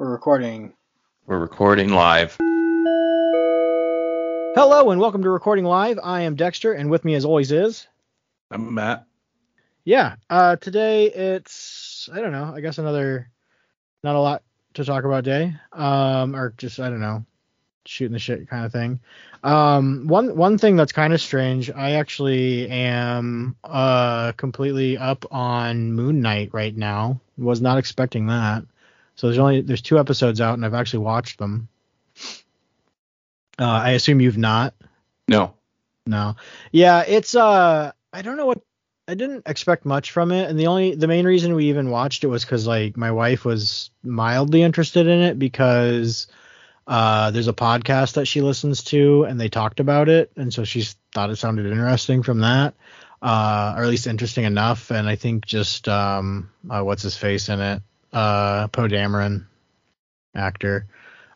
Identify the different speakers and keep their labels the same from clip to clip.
Speaker 1: We're recording.
Speaker 2: We're recording live.
Speaker 1: Hello and welcome to Recording Live. I am Dexter, and with me as always is.
Speaker 2: I'm Matt.
Speaker 1: Yeah. Uh, today it's I don't know. I guess another not a lot to talk about day. Um, or just I don't know, shooting the shit kind of thing. Um, one one thing that's kind of strange. I actually am uh completely up on Moon Knight right now. Was not expecting that. So there's only there's two episodes out, and I've actually watched them. Uh, I assume you've not.
Speaker 2: No.
Speaker 1: No. Yeah, it's uh I don't know what I didn't expect much from it and the only the main reason we even watched it was cuz like my wife was mildly interested in it because uh there's a podcast that she listens to and they talked about it and so she thought it sounded interesting from that. Uh or at least interesting enough and I think just um uh, what's his face in it? Uh Poe Dameron actor.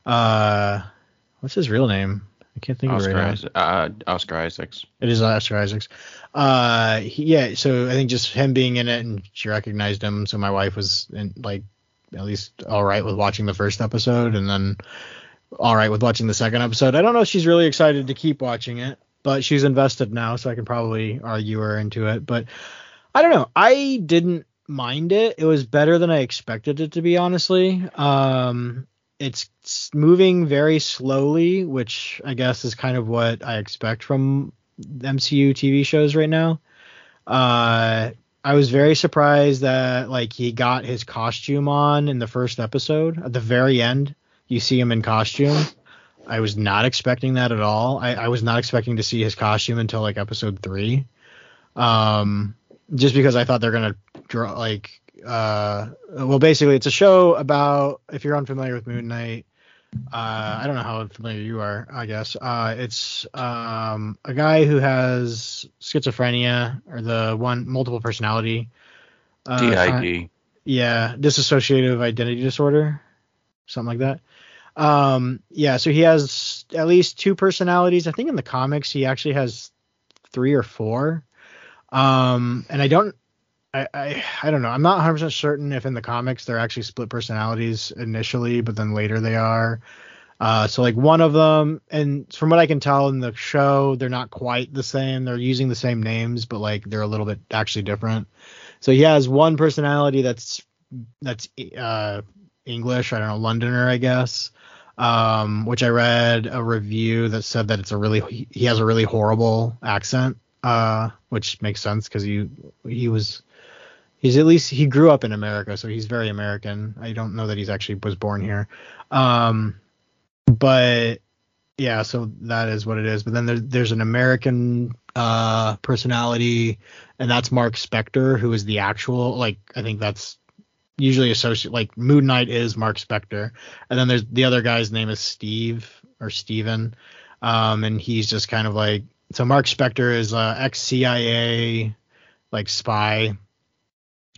Speaker 1: Uh what's his real name? I can't think
Speaker 2: Oscar,
Speaker 1: of it right now.
Speaker 2: Isaac, uh, Oscar Isaacs.
Speaker 1: It is Oscar Isaacs. Uh, he, yeah. So I think just him being in it, and she recognized him. So my wife was in, like at least all right with watching the first episode, and then all right with watching the second episode. I don't know if she's really excited to keep watching it, but she's invested now, so I can probably argue her into it. But I don't know. I didn't mind it. It was better than I expected it to be, honestly. Um, it's moving very slowly, which I guess is kind of what I expect from MCU TV shows right now. Uh, I was very surprised that like he got his costume on in the first episode. At the very end, you see him in costume. I was not expecting that at all. I, I was not expecting to see his costume until like episode three. Um, just because I thought they're gonna draw like uh well basically it's a show about if you're unfamiliar with Moon Knight uh I don't know how familiar you are I guess uh it's um a guy who has schizophrenia or the one multiple personality uh,
Speaker 2: DID.
Speaker 1: yeah dissociative identity disorder something like that. Um yeah so he has at least two personalities. I think in the comics he actually has three or four. Um and I don't I, I, I don't know. I'm not 100% certain if in the comics they're actually split personalities initially, but then later they are. Uh, so like one of them, and from what I can tell in the show, they're not quite the same. They're using the same names, but like they're a little bit actually different. So he has one personality that's that's uh, English. I don't know, Londoner, I guess. Um, which I read a review that said that it's a really he has a really horrible accent. Uh, which makes sense because he he was he's at least he grew up in America, so he's very American. I don't know that he's actually was born here. Um, but yeah, so that is what it is. But then there, there's an American uh, personality, and that's Mark Spector, who is the actual like I think that's usually associated like Moon Knight is Mark Spector, and then there's the other guy's name is Steve or Steven, um, and he's just kind of like so Mark Spector is uh, ex CIA like spy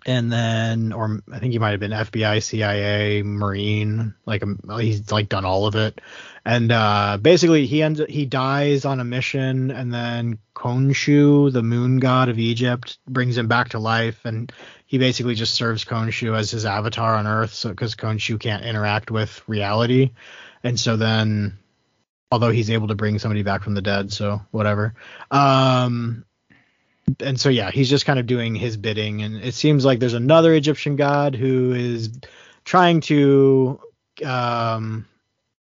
Speaker 1: and then or I think he might have been FBI, CIA, Marine, like um, he's like done all of it. And uh, basically he ends he dies on a mission and then Khonshu, the moon god of Egypt, brings him back to life and he basically just serves Khonshu as his avatar on Earth so cuz Khonshu can't interact with reality. And so then although he's able to bring somebody back from the dead, so whatever. Um and so yeah, he's just kind of doing his bidding, and it seems like there's another Egyptian god who is trying to, um,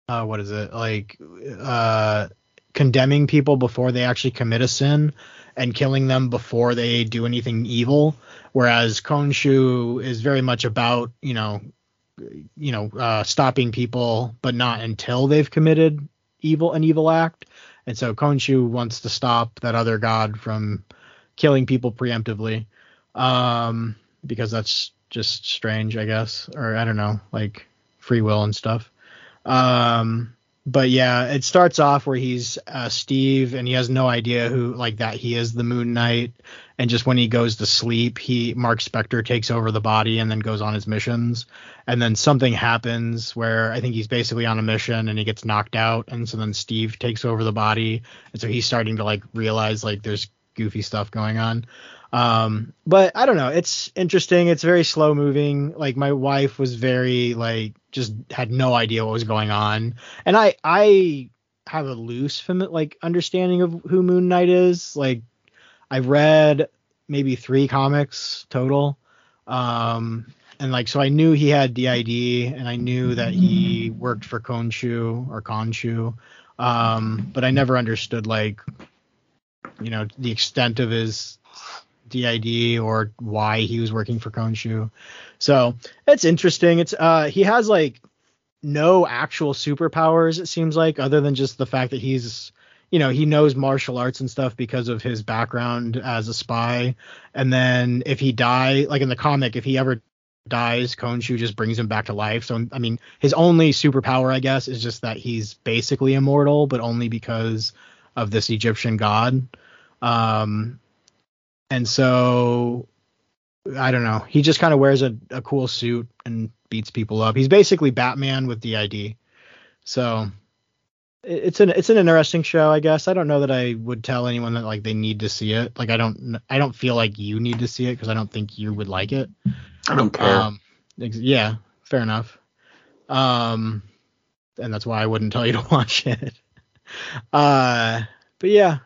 Speaker 1: uh, what is it like, uh, condemning people before they actually commit a sin, and killing them before they do anything evil. Whereas Khonshu is very much about you know, you know, uh, stopping people, but not until they've committed evil an evil act. And so Khonshu wants to stop that other god from killing people preemptively um, because that's just strange, I guess, or I don't know, like free will and stuff. Um, but yeah, it starts off where he's uh, Steve and he has no idea who like that he is the Moon Knight, and just when he goes to sleep, he Mark Spector takes over the body and then goes on his missions, and then something happens where I think he's basically on a mission and he gets knocked out, and so then Steve takes over the body, and so he's starting to like realize like there's goofy stuff going on. Um, but I don't know. It's interesting. It's very slow moving. Like my wife was very like just had no idea what was going on, and I I have a loose like understanding of who Moon Knight is. Like I've read maybe three comics total. Um, and like so I knew he had DID and I knew that he worked for Khonshu or Khonshu. Um, but I never understood like you know the extent of his DID or why he was working for Khonshu. So it's interesting. It's uh he has like no actual superpowers it seems like other than just the fact that he's you know he knows martial arts and stuff because of his background as a spy and then if he die like in the comic if he ever dies Khonshu just brings him back to life so i mean his only superpower i guess is just that he's basically immortal but only because of this egyptian god um and so I don't know. He just kind of wears a, a cool suit and beats people up. He's basically Batman with DID. So it's an it's an interesting show, I guess. I don't know that I would tell anyone that like they need to see it. Like I don't I don't feel like you need to see it because I don't think you would like it.
Speaker 2: I don't care.
Speaker 1: Um, ex- yeah, fair enough. Um, and that's why I wouldn't tell you to watch it. Uh, but yeah.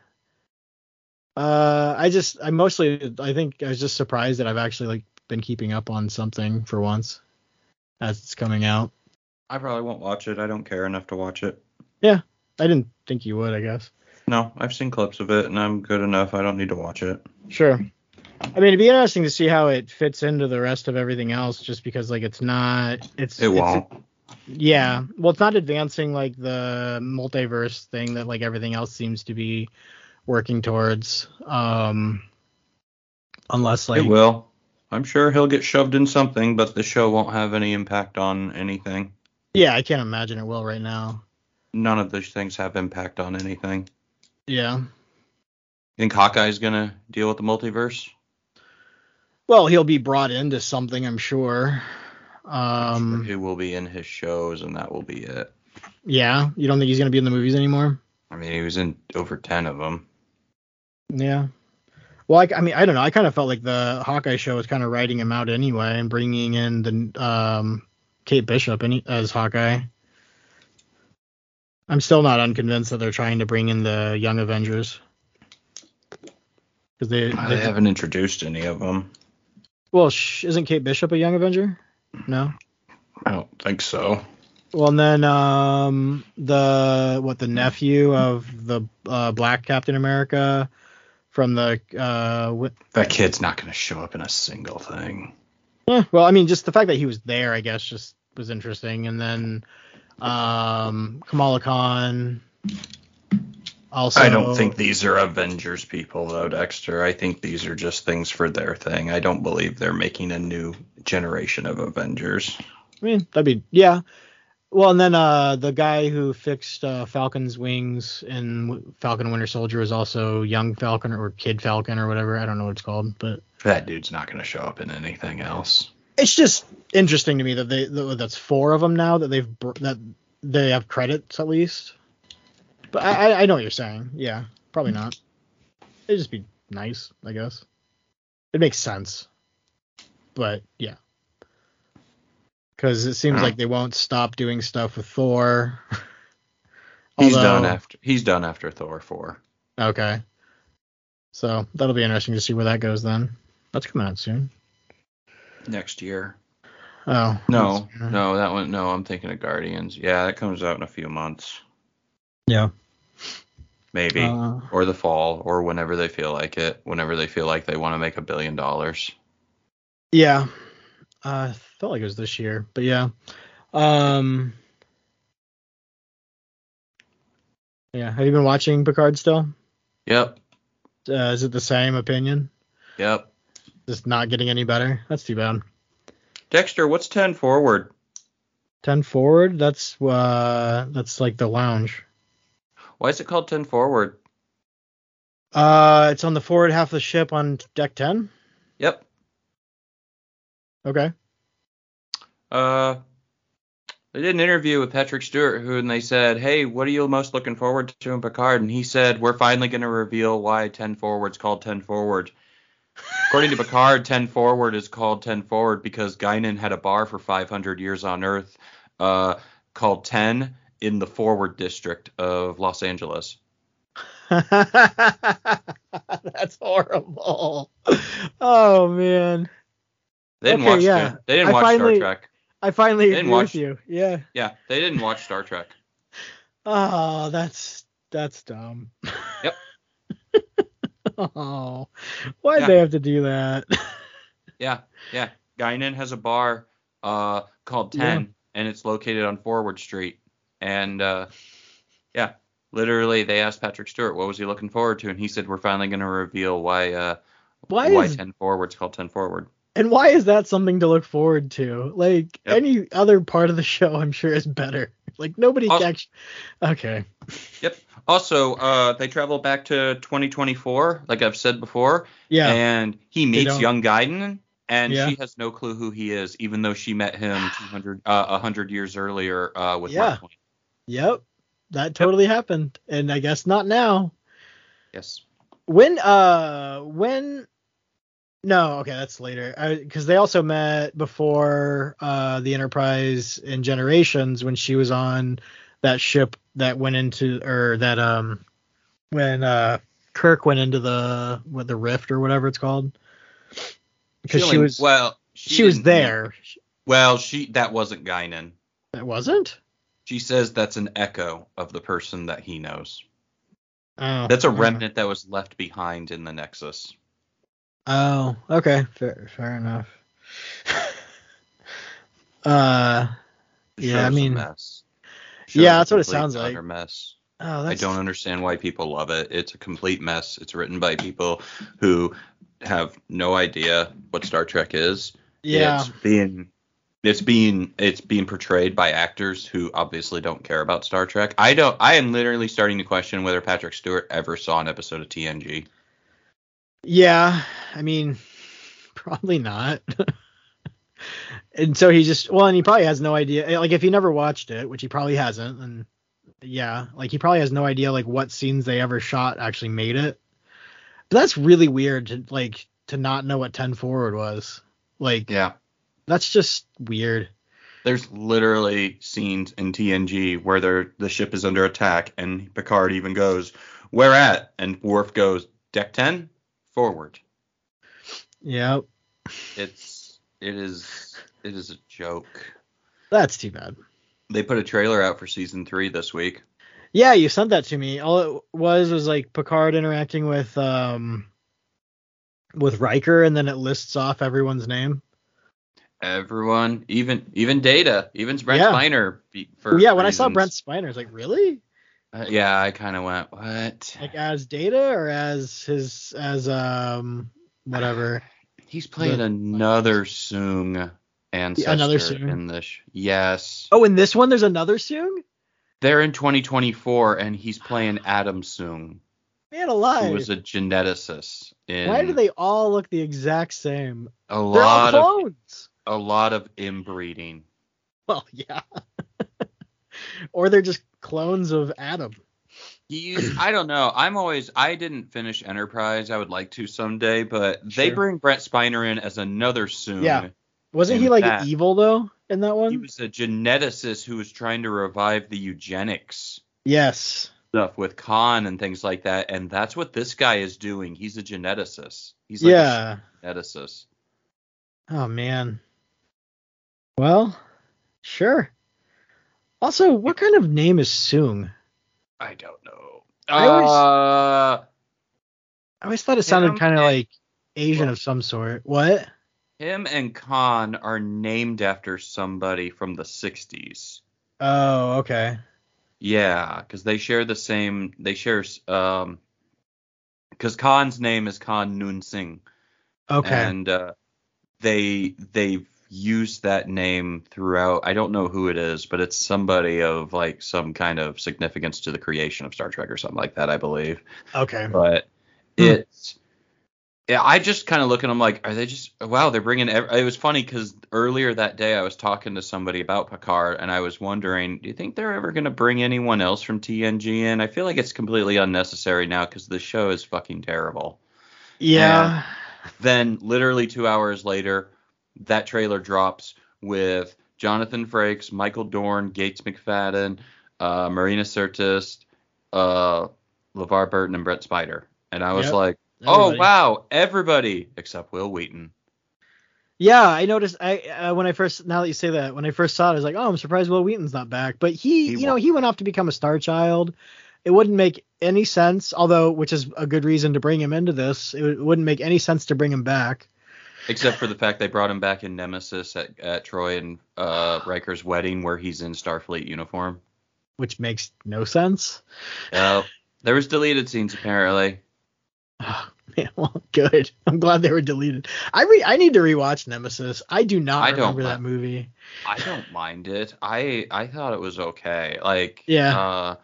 Speaker 1: Uh, I just, I mostly, I think I was just surprised that I've actually like been keeping up on something for once as it's coming out.
Speaker 3: I probably won't watch it. I don't care enough to watch it.
Speaker 1: Yeah, I didn't think you would, I guess.
Speaker 3: No, I've seen clips of it and I'm good enough. I don't need to watch it.
Speaker 1: Sure. I mean, it'd be interesting to see how it fits into the rest of everything else, just because like it's not, it's
Speaker 3: It won't.
Speaker 1: Yeah, well, it's not advancing like the multiverse thing that like everything else seems to be working towards. Um, unless like
Speaker 3: it will. I'm sure he'll get shoved in something, but the show won't have any impact on anything.
Speaker 1: yeah, I can't imagine it will right now.
Speaker 3: None of those things have impact on anything.
Speaker 1: Yeah, You
Speaker 3: Think Hawkeye's gonna deal with the multiverse?
Speaker 1: well, he'll be brought into something, I'm sure. Um,
Speaker 3: Who will be in his shows, and that will be it.
Speaker 1: yeah, you don't think he's gonna be in the movies anymore?
Speaker 3: I mean, he was in over ten of them.
Speaker 1: Yeah. Well, I, I mean, I don't know. I kind of felt like the Hawkeye show was kind of writing him out anyway, and bringing in the um, Kate Bishop any, as Hawkeye. I'm still not unconvinced that they're trying to bring in the Young Avengers because they,
Speaker 3: They
Speaker 1: they
Speaker 3: haven't introduced any of them.
Speaker 1: well, sh- isn't Kate Bishop a Young Avenger? No.
Speaker 3: I don't think so.
Speaker 1: Well, and then um, the what the nephew of the uh, Black Captain America from the uh, wi-
Speaker 3: That kid's not gonna show up in a single thing.
Speaker 1: Eh, well, I mean, just the fact that he was there, I guess, just was interesting. And then um, Kamala Khan. Also,
Speaker 3: I don't think these are Avengers people though, Dexter. I think these are just things for their thing. I don't believe they're making a new generation of Avengers.
Speaker 1: I mean, that'd be yeah. Well, and then uh, the guy who fixed uh, Falcon's wings in Falcon Winter Soldier was also Young Falcon or Kid Falcon or whatever. I don't know what it's called, but
Speaker 3: That dude's not gonna show up in anything else.
Speaker 1: it's just interesting to me that they that that's four of them now that they've that they have credits at least. But I- I know what you're saying. Yeah, probably not. It'd just be nice, I guess. It makes sense. But yeah. Because it seems
Speaker 3: Yeah.
Speaker 1: like they won't stop doing stuff with Thor.
Speaker 3: He's
Speaker 1: Although-
Speaker 3: done after he's done after Thor four.
Speaker 1: Okay. So that'll be interesting to see where that goes then. That's coming out soon.
Speaker 3: Next year.
Speaker 1: Oh.
Speaker 3: No, no, that one no, I'm thinking of Guardians. Yeah, that comes out in a few months.
Speaker 1: Yeah.
Speaker 3: Maybe.
Speaker 1: Uh,
Speaker 3: or the fall, or whenever they feel like it, whenever they feel like they want to make a billion dollars.
Speaker 1: Yeah. Uh felt like it was this year, but yeah. Um Yeah, have you been watching Picard still?
Speaker 3: Yep,
Speaker 1: Uh, is it the same opinion?
Speaker 3: yep.
Speaker 1: Just not getting any better? That's too bad.
Speaker 3: Dexter, what's ten forward?
Speaker 1: 10 forward, that's uh that's like the lounge.
Speaker 3: Why is it called ten forward?
Speaker 1: Uh it's on the forward half of the ship on deck 10.
Speaker 3: Yep.
Speaker 1: Okay.
Speaker 3: Uh, they did an interview with Patrick Stewart, who and they said, "Hey, what are you most looking forward to in Picard?" And he said, "We're finally going to reveal why 10 Forward's called 10 Forward." According to Picard, 10 Forward is called 10 Forward because Guinan had a bar for 500 years on Earth uh, called 10 in the Forward District of Los Angeles.
Speaker 1: That's horrible. Oh man.
Speaker 3: They didn't
Speaker 1: Okay,
Speaker 3: watch.
Speaker 1: yeah.
Speaker 3: They didn't
Speaker 1: I
Speaker 3: watch
Speaker 1: finally-
Speaker 3: Star Trek.
Speaker 1: I finally
Speaker 3: Didn't
Speaker 1: agree
Speaker 3: watch-
Speaker 1: with you. Yeah.
Speaker 3: Yeah, they didn't watch Star Trek.
Speaker 1: Oh, that's that's dumb.
Speaker 3: Yep.
Speaker 1: oh, why'd
Speaker 3: Yeah.
Speaker 1: they have to do that?
Speaker 3: Yeah, yeah. Guinan has a bar uh, called Ten,
Speaker 1: Yeah.
Speaker 3: and it's located on Forward Street. And uh, yeah, literally, they asked Patrick Stewart what was he looking forward to, and he said, "We're finally going to reveal why uh,
Speaker 1: Why
Speaker 3: why
Speaker 1: is
Speaker 3: Ten Forward's called Ten Forward."
Speaker 1: And why is that something to look forward to? Like
Speaker 3: Yep.
Speaker 1: any other part of the show, I'm sure is better. Like nobody
Speaker 3: Also-
Speaker 1: actually. Okay.
Speaker 3: Yep. Also, uh, they travel back to 2024, like I've said before,
Speaker 1: Yeah.
Speaker 3: and he meets young Guinan, and
Speaker 1: Yeah.
Speaker 3: she has no clue who he is, even though she met him 200, uh, 100 years earlier uh, with
Speaker 1: Yeah.
Speaker 3: Mark
Speaker 1: Yep. That totally happened, and I guess not now.
Speaker 3: Yes.
Speaker 1: When uh when no okay that's later because they also met before uh the Enterprise in Generations when she was on that ship that went into or that um when uh Kirk went into the what the rift or whatever it's called because she
Speaker 3: only-
Speaker 1: was
Speaker 3: well.
Speaker 1: she, was there
Speaker 3: Well, she that wasn't Guinan.
Speaker 1: that wasn't
Speaker 3: She says that's an echo of the person that he knows.
Speaker 1: oh
Speaker 3: That's a
Speaker 1: uh,
Speaker 3: remnant that was left behind in the Nexus.
Speaker 1: Oh, okay, fair, fair enough. uh, Yeah, I mean-
Speaker 3: mess.
Speaker 1: Yeah, that's what it sounds like.
Speaker 3: Mess.
Speaker 1: oh,
Speaker 3: I don't understand why people love it. It's a complete mess. It's written by people who have no idea what Star Trek is.
Speaker 1: yeah,
Speaker 3: It's being it's being it's being portrayed by actors who obviously don't care about Star Trek. I don't I am literally starting to question whether Patrick Stewart ever saw an episode of TNG.
Speaker 1: Yeah. I mean, probably not. and so he just well, and he probably has no idea. Eh, like if he never watched it, which he probably hasn't, and yeah, like he probably has no idea like what scenes they ever shot actually made it. But that's really weird to like to not know what ten forward was. Like
Speaker 3: Yeah.
Speaker 1: that's just weird.
Speaker 3: There's literally scenes in TNG where the ship is under attack, and Picard even goes, "Where at?" And Worf goes, "Deck ten, forward."
Speaker 1: Yep,
Speaker 3: It's it is it is a joke.
Speaker 1: that's too bad.
Speaker 3: They put a trailer out for season three this week.
Speaker 1: Yeah, you sent that to me. All it was was like Picard interacting with um with Riker, and then it lists off everyone's name.
Speaker 3: Everyone, even even Data, even Brent
Speaker 1: Yeah.
Speaker 3: Spiner. be- For
Speaker 1: yeah, when I saw. Brent Spiner, I was like, really?
Speaker 3: Uh, yeah, I kind of went, what?
Speaker 1: Like as Data or as his as um whatever.
Speaker 3: He's playing
Speaker 1: the-
Speaker 3: another Soong ancestor
Speaker 1: another Soong?
Speaker 3: in this. Yes,
Speaker 1: Oh, in this one, there's another Soong.
Speaker 3: they're in 2024, and he's playing Adam Soong,
Speaker 1: Man
Speaker 3: who
Speaker 1: alive!
Speaker 3: was a geneticist. In
Speaker 1: Why do they all look the exact same?
Speaker 3: a lot of
Speaker 1: clones.
Speaker 3: a lot of inbreeding?
Speaker 1: Well, yeah. or they're just clones of Adam.
Speaker 3: He's I don't know. I'm always I didn't finish Enterprise. I would like to someday, but they bring Brent Spiner in as another Soong.
Speaker 1: Yeah. Wasn't he like
Speaker 3: that-
Speaker 1: evil though in that one?
Speaker 3: He was a geneticist who was trying to revive the eugenics
Speaker 1: yes.
Speaker 3: stuff with Khan and things like that, and that's what this guy is doing. He's a geneticist. He's like
Speaker 1: yeah.
Speaker 3: a geneticist.
Speaker 1: Oh man. Well, sure. Also, what kind of name is Soong?
Speaker 3: I don't know.
Speaker 1: I always-
Speaker 3: uh,
Speaker 1: I always thought it sounded kind of like Asian of some sort. What?
Speaker 3: him and Khan are named after somebody from the 60s.
Speaker 1: Oh, okay.
Speaker 3: Yeah, because they share the same. They share um, because Khan's name is Khan Noonien Singh,
Speaker 1: Okay.
Speaker 3: and uh, they they've used that name throughout. I don't know who it is, but it's somebody of like some kind of significance to the creation of Star Trek or something like that, I believe.
Speaker 1: okay.
Speaker 3: But
Speaker 1: Hmm.
Speaker 3: it's Yeah, I just kind of look at them like, are they just wow? They're bringing. Ev- it was funny because earlier that day I was talking to somebody about Picard, and I was wondering, do you think they're ever gonna bring anyone else from TNG in? I feel like it's completely unnecessary now because the show is fucking terrible.
Speaker 1: Yeah.
Speaker 3: Then literally two hours later, that trailer drops with Jonathan Frakes, Michael Dorn, Gates McFadden, uh, Marina Sirtis, uh, LeVar Burton, and Brent Spiner. And I was
Speaker 1: Yep.
Speaker 3: like,
Speaker 1: Everybody.
Speaker 3: oh wow, everybody except Wil Wheaton.
Speaker 1: Yeah, I noticed. I uh, when I first now that you say that, when I first saw it, I was like, oh, I'm surprised Wil Wheaton's not back. But he,
Speaker 3: He
Speaker 1: you know, he went off to become a star child. It wouldn't make any sense, although which is a good reason to bring him into this. It, it wouldn't make any sense to bring him back.
Speaker 3: Except for the fact they brought him back in Nemesis at, at Troi and uh, Riker's wedding where he's in Starfleet uniform.
Speaker 1: which makes no sense.
Speaker 3: Uh, there was deleted scenes apparently.
Speaker 1: Oh, man, well, good. I'm glad they were deleted. I re- I need to rewatch Nemesis. I do not
Speaker 3: I don't
Speaker 1: remember that movie.
Speaker 3: I don't mind it. I I thought it was okay. Like
Speaker 1: Yeah.
Speaker 3: Uh,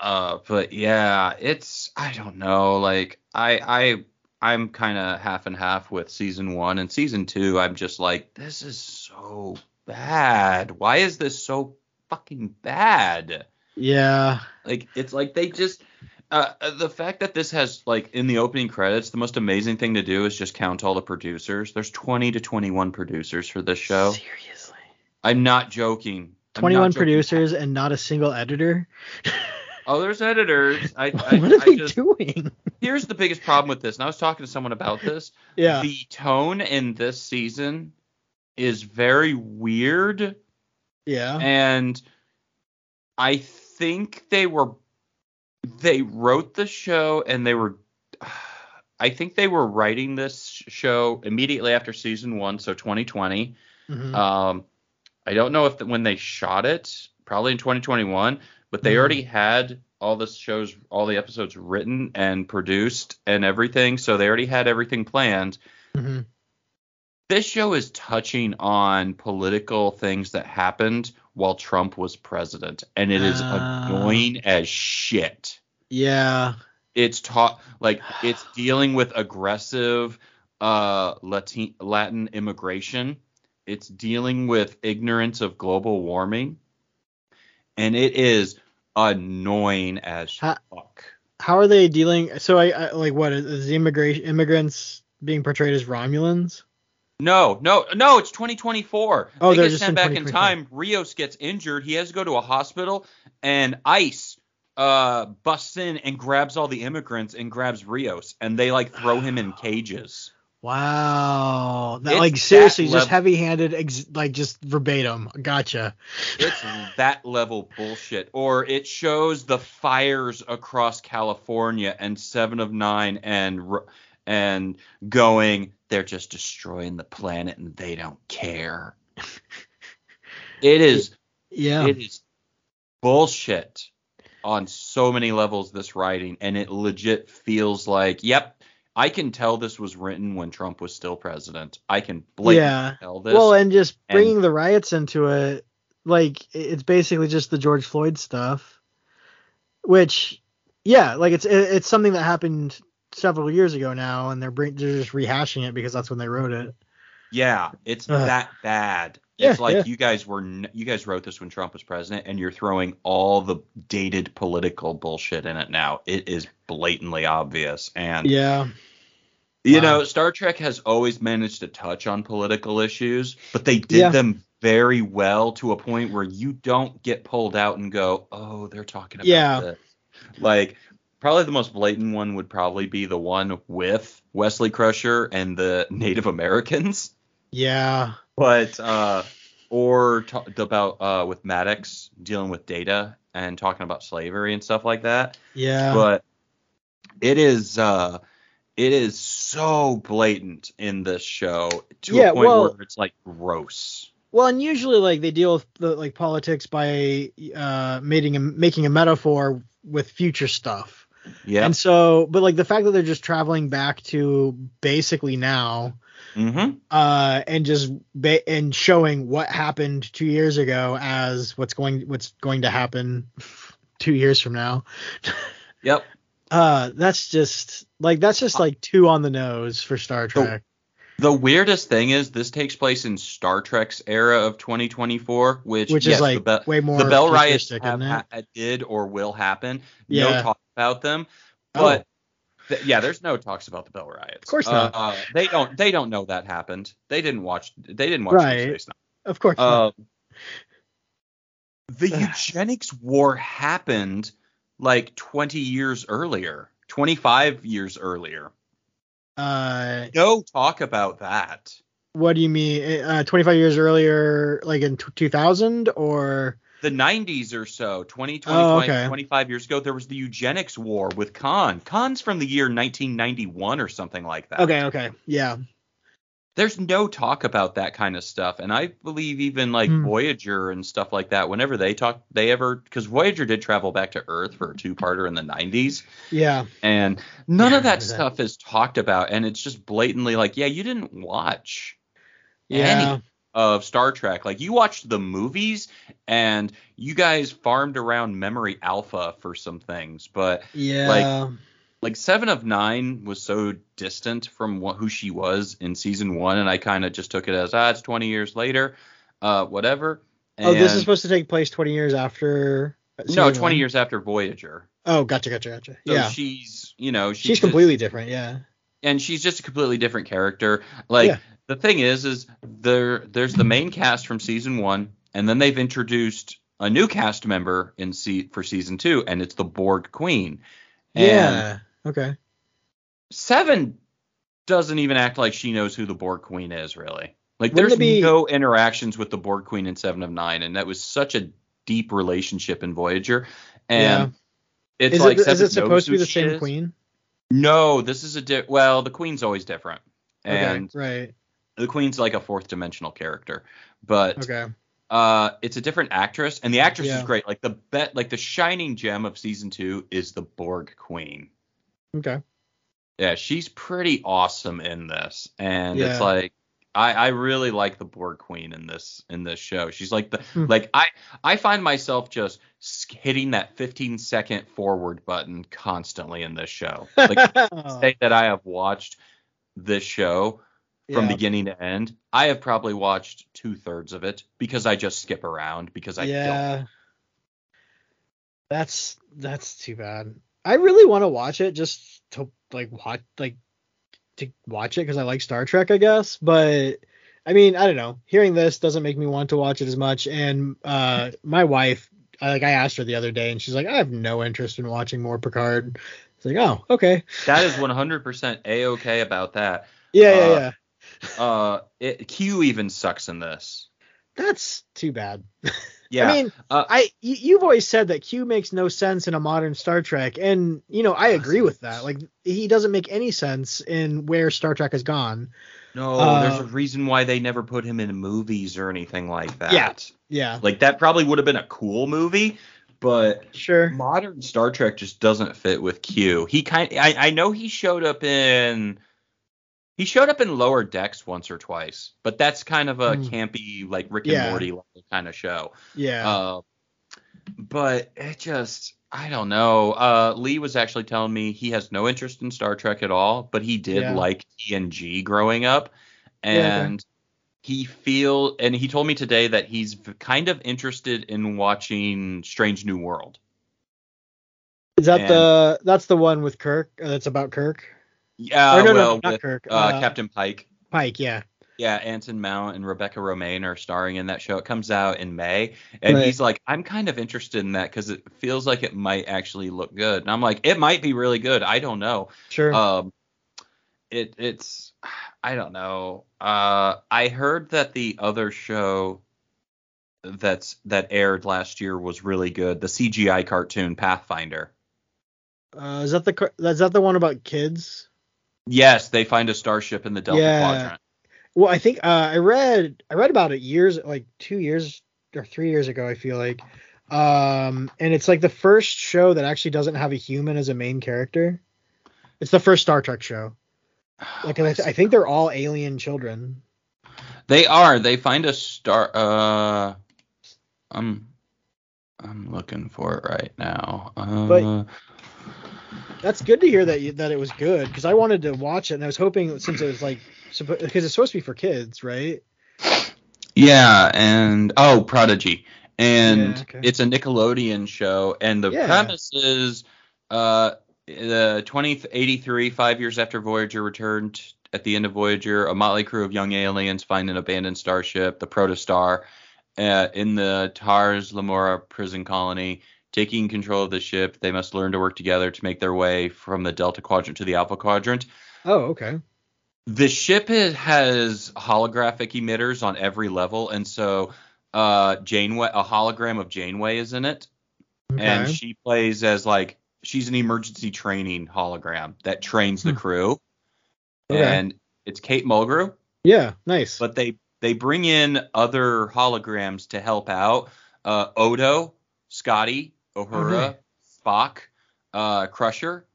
Speaker 3: uh, but yeah, it's I don't know. Like I I I'm kind of half and half with season one and season two. I'm just like this is so bad. Why is this so fucking bad?
Speaker 1: Yeah.
Speaker 3: Like it's like they just uh, the fact that this has like in the opening credits, the most amazing thing to do is just count all the producers. There's 20 to 21 producers for this show.
Speaker 1: Seriously.
Speaker 3: I'm not joking. I'm
Speaker 1: 21
Speaker 3: not joking.
Speaker 1: producers and not a single editor.
Speaker 3: Oh, there's editors. I, I,
Speaker 1: what are
Speaker 3: I
Speaker 1: they
Speaker 3: just,
Speaker 1: doing?
Speaker 3: here's the biggest problem with this. And I was talking to someone about this.
Speaker 1: Yeah.
Speaker 3: The tone in this season is very weird,
Speaker 1: yeah.
Speaker 3: and I think they were they wrote the show and they were I think they were writing this show immediately after season one, so 2020.
Speaker 1: Mm-hmm.
Speaker 3: Um, I don't know if the, when they shot it, probably in 2021, but they
Speaker 1: Mhm.
Speaker 3: already had all the shows, all the episodes written and produced and everything, so they already had everything planned.
Speaker 1: Mhm.
Speaker 3: This show is touching on political things that happened while Trump was president, and it is
Speaker 1: Ah.
Speaker 3: annoying as shit.
Speaker 1: Yeah.
Speaker 3: It's taught like it's dealing with aggressive uh Latin Latin immigration. It's dealing with ignorance of global warming. And it is annoying as
Speaker 1: Ha-
Speaker 3: fuck.
Speaker 1: How are they dealing? So I, I like what is, is the immigration immigrants being portrayed as Romulans?
Speaker 3: No, no, no, it's 2024.
Speaker 1: Oh,
Speaker 3: they
Speaker 1: they're
Speaker 3: get
Speaker 1: just
Speaker 3: sent back in time. Rios gets injured. He has to go to a hospital, and ICE uh busts in and grabs all the immigrants and grabs Rios, and they like throw him in cages.
Speaker 1: Wow. That like
Speaker 3: that
Speaker 1: seriously, just
Speaker 3: level-
Speaker 1: heavy-handed, ex- like just verbatim. Gotcha.
Speaker 3: It's that level bullshit. Or it shows the fires across California and Seven of Nine and and going, they're just destroying the planet and they don't care. it is
Speaker 1: Yeah.
Speaker 3: it is bullshit on so many levels. This writing and it legit feels like, yep, I can tell this was written when Trump was still president. I can blatantly
Speaker 1: yeah.
Speaker 3: tell this.
Speaker 1: Well, and just
Speaker 3: and-
Speaker 1: bringing the riots into it, like it's basically just the George Floyd stuff, which, yeah, like it's it, it's something that happened several years ago now, and they're bring, they're just rehashing it because that's when they wrote it.
Speaker 3: Yeah, it's
Speaker 1: Ugh.
Speaker 3: that bad.
Speaker 1: Yeah,
Speaker 3: it's like
Speaker 1: yeah.
Speaker 3: you guys were n- you guys wrote this when Trump was president, and you're throwing all the dated political bullshit in it now. It is blatantly obvious, and
Speaker 1: Yeah.
Speaker 3: you
Speaker 1: Wow.
Speaker 3: know Star Trek has always managed to touch on political issues, but they did
Speaker 1: Yeah.
Speaker 3: them very well to a point where you don't get pulled out and go, oh, they're talking about
Speaker 1: Yeah.
Speaker 3: this. Like probably the most blatant one would probably be the one with Wesley Crusher and the Native Americans
Speaker 1: Yeah.
Speaker 3: But uh or talked about uh with Maddox dealing with Data and talking about slavery and stuff like that
Speaker 1: Yeah.
Speaker 3: but it is uh it is so blatant in this show to
Speaker 1: Yeah,
Speaker 3: a point
Speaker 1: well-
Speaker 3: where it's like gross
Speaker 1: Well, and usually like they deal with the, like politics by uh making a, making a metaphor with future stuff.
Speaker 3: yeah
Speaker 1: And so, but like the fact that they're just traveling back to basically now,
Speaker 3: mm-hmm
Speaker 1: uh, and just ba- and showing what happened two years ago as what's going what's going to happen two years from now.
Speaker 3: yep
Speaker 1: Uh, that's just like that's just like two on the nose for Star Trek.
Speaker 3: The weirdest thing is this takes place in Star Trek's era of 2024, which,
Speaker 1: Which
Speaker 3: yes,
Speaker 1: is like
Speaker 3: the, Be-
Speaker 1: way more
Speaker 3: the Bell riots have, ha- did or will happen.
Speaker 1: Yeah.
Speaker 3: No talk about them,
Speaker 1: Oh.
Speaker 3: Th- yeah, there's no talks about the Bell riots.
Speaker 1: Of course not.
Speaker 3: Uh, they don't. They don't know that happened. They didn't watch. They didn't watch
Speaker 1: Right.
Speaker 3: Space Nine.
Speaker 1: Of course. not.
Speaker 3: Um, the eugenics war happened like 20 years earlier, 25 years earlier.
Speaker 1: Uh,
Speaker 3: No talk about that.
Speaker 1: what do you mean? Uh, 25 years earlier, like in t- 2000 or?
Speaker 3: The 90s or so, 20, 20,
Speaker 1: Oh,
Speaker 3: 20,
Speaker 1: okay.
Speaker 3: 25 years ago, there was the eugenics war with Khan. Khan's from the year 1991 or something like that.
Speaker 1: Okay, okay, yeah.
Speaker 3: There's no talk about that kind of stuff. And I believe even like
Speaker 1: Hmm.
Speaker 3: Voyager and stuff like that, whenever they talk, they ever, because Voyager did travel back to Earth for a two parter in the 90s.
Speaker 1: Yeah.
Speaker 3: And none
Speaker 1: Yeah,
Speaker 3: of that
Speaker 1: that.
Speaker 3: stuff is talked about. And it's just blatantly like, yeah, you didn't watch
Speaker 1: Yeah.
Speaker 3: Of Star Trek. Like you watched the movies and you guys farmed around Memory Alpha for some things, but
Speaker 1: Yeah.
Speaker 3: like like Seven of Nine was so distant from what, who she was in season one, and I kind of just took it as ah, it's 20 years later, uh, whatever.
Speaker 1: oh, this is supposed to take place 20 years after. uh,
Speaker 3: no 20
Speaker 1: one?
Speaker 3: years after Voyager.
Speaker 1: Oh, gotcha, gotcha, gotcha.
Speaker 3: So
Speaker 1: yeah.
Speaker 3: she's you know she's,
Speaker 1: She's
Speaker 3: just-
Speaker 1: completely different. Yeah.
Speaker 3: and she's just a completely different character. Like
Speaker 1: Yeah.
Speaker 3: The thing is, is there there's the main cast from season one, and then they've introduced a new cast member in se- for season two, and it's the Borg Queen. And
Speaker 1: Yeah. Okay.
Speaker 3: Seven doesn't even act like she knows who the Borg Queen is, really. Like
Speaker 1: Wouldn't
Speaker 3: there's
Speaker 1: be-
Speaker 3: no interactions with the Borg Queen in Seven of Nine, and that was such a deep relationship in Voyager. And it's
Speaker 1: Is
Speaker 3: like
Speaker 1: it is
Speaker 3: Seven
Speaker 1: it supposed to be the same
Speaker 3: is.
Speaker 1: queen?
Speaker 3: No, this is a di- well, the Queen's always different, and
Speaker 1: okay. Right.
Speaker 3: The queen's like a fourth dimensional character but
Speaker 1: Okay.
Speaker 3: uh it's a different actress and the actress is great like the bet like the shining gem of season two is the borg queen
Speaker 1: Okay.
Speaker 3: yeah she's pretty awesome in this and
Speaker 1: Yeah.
Speaker 3: it's like I, I really like the Borg Queen in this in this show. She's like the
Speaker 1: Hmm.
Speaker 3: like I I find myself just hitting that 15 second forward button constantly in this show. Like say that I have watched this show from
Speaker 1: Yeah.
Speaker 3: beginning to end. I have probably watched two thirds of it because I just skip around because I don't.
Speaker 1: yeah. That's that's too bad. I really want to watch it just to like watch like to watch it because I like Star Trek, I guess. But I mean, I don't know. Hearing this doesn't make me want to watch it as much. And uh, my wife, I, like I asked her the other day, and she's like, I have no interest in watching more Picard. It's like, oh, okay.
Speaker 3: That is 100% a okay about that.
Speaker 1: Yeah, yeah,
Speaker 3: Uh,
Speaker 1: yeah.
Speaker 3: Uh, it, Q even sucks in this.
Speaker 1: That's too bad.
Speaker 3: Yeah.
Speaker 1: I mean,
Speaker 3: uh,
Speaker 1: I you've always said that Q makes no sense in a modern Star Trek, and you know I agree with that. Like he doesn't make any sense in where Star Trek has gone.
Speaker 3: no,
Speaker 1: uh,
Speaker 3: there's a reason why they never put him in movies or anything like that.
Speaker 1: Yeah. Yeah,
Speaker 3: Like that probably would have been a cool movie, but
Speaker 1: sure.
Speaker 3: modern Star Trek just doesn't fit with Q. He kind I, I know he showed up in he showed up in Lower Decks once or twice, but that's kind of a
Speaker 1: Hmm.
Speaker 3: campy like Rick
Speaker 1: Yeah.
Speaker 3: and Morty level kind of show.
Speaker 1: Yeah,
Speaker 3: Uh, but it just I don't know. Uh, Lee was actually telling me he has no interest in Star Trek at all, but he did
Speaker 1: Yeah.
Speaker 3: like TNG growing up,
Speaker 1: Yeah, okay.
Speaker 3: and he feel and he told me today that he's kind of interested in watching Strange New World.
Speaker 1: is that
Speaker 3: and-
Speaker 1: the that's the one with Kirk? Uh, that's about Kirk.
Speaker 3: Yeah,
Speaker 1: or no,
Speaker 3: well,
Speaker 1: no, not
Speaker 3: with,
Speaker 1: Kirk.
Speaker 3: uh,
Speaker 1: Uh,
Speaker 3: Captain Pike.
Speaker 1: Pike. Yeah.
Speaker 3: Yeah, Anson Mount and Rebecca Romijn are starring in that show. It comes out in May, and
Speaker 1: Right.
Speaker 3: he's like, "I'm kind of interested in that because it feels like it might actually look good." And I'm like, "It might be really good. I don't know."
Speaker 1: Sure.
Speaker 3: Um, it it's I don't know. Uh, I heard that the other show that's that aired last year was really good. The CGI cartoon Pathfinder.
Speaker 1: uh, is that the is that the one about kids?
Speaker 3: Yes, they find a starship in the Delta
Speaker 1: Yeah.
Speaker 3: Quadrant.
Speaker 1: Well, I think uh, I read I read about it years like two years or three years ago. I feel like, um, and it's like the first show that actually doesn't have a human as a main character. It's the first Star Trek show. Like I, th- I think they're all alien children.
Speaker 3: They are. They find a star. Uh, I'm I'm looking for it right now. Uh,
Speaker 1: But- That's good to hear that you, that it was good because I wanted to watch it and I was hoping since it was like because it's supposed to be for kids, right?
Speaker 3: Yeah, and oh, Prodigy, and
Speaker 1: Yeah, okay.
Speaker 3: it's a Nickelodeon show, and the
Speaker 1: Yeah.
Speaker 3: premise is, uh, the 2083, five years after Voyager returned. At the end of Voyager, a motley crew of young aliens find an abandoned starship, the Protostar, uh, in the Tars Lamora prison colony. Taking control of the ship, they must learn to work together to make their way from the Delta Quadrant to the Alpha Quadrant.
Speaker 1: Oh, okay.
Speaker 3: the ship has holographic emitters on every level, and so uh, Janeway, a hologram of Janeway is in it,
Speaker 1: Okay.
Speaker 3: and she plays as like she's an emergency training hologram that trains the
Speaker 1: Hmm.
Speaker 3: crew,
Speaker 1: Okay.
Speaker 3: and it's Kate Mulgrew,
Speaker 1: yeah, nice.
Speaker 3: but they they bring in other holograms to help out. Uh, Odo, Scotty, Uhura,
Speaker 1: Okay.
Speaker 3: Spock, uh, Crusher.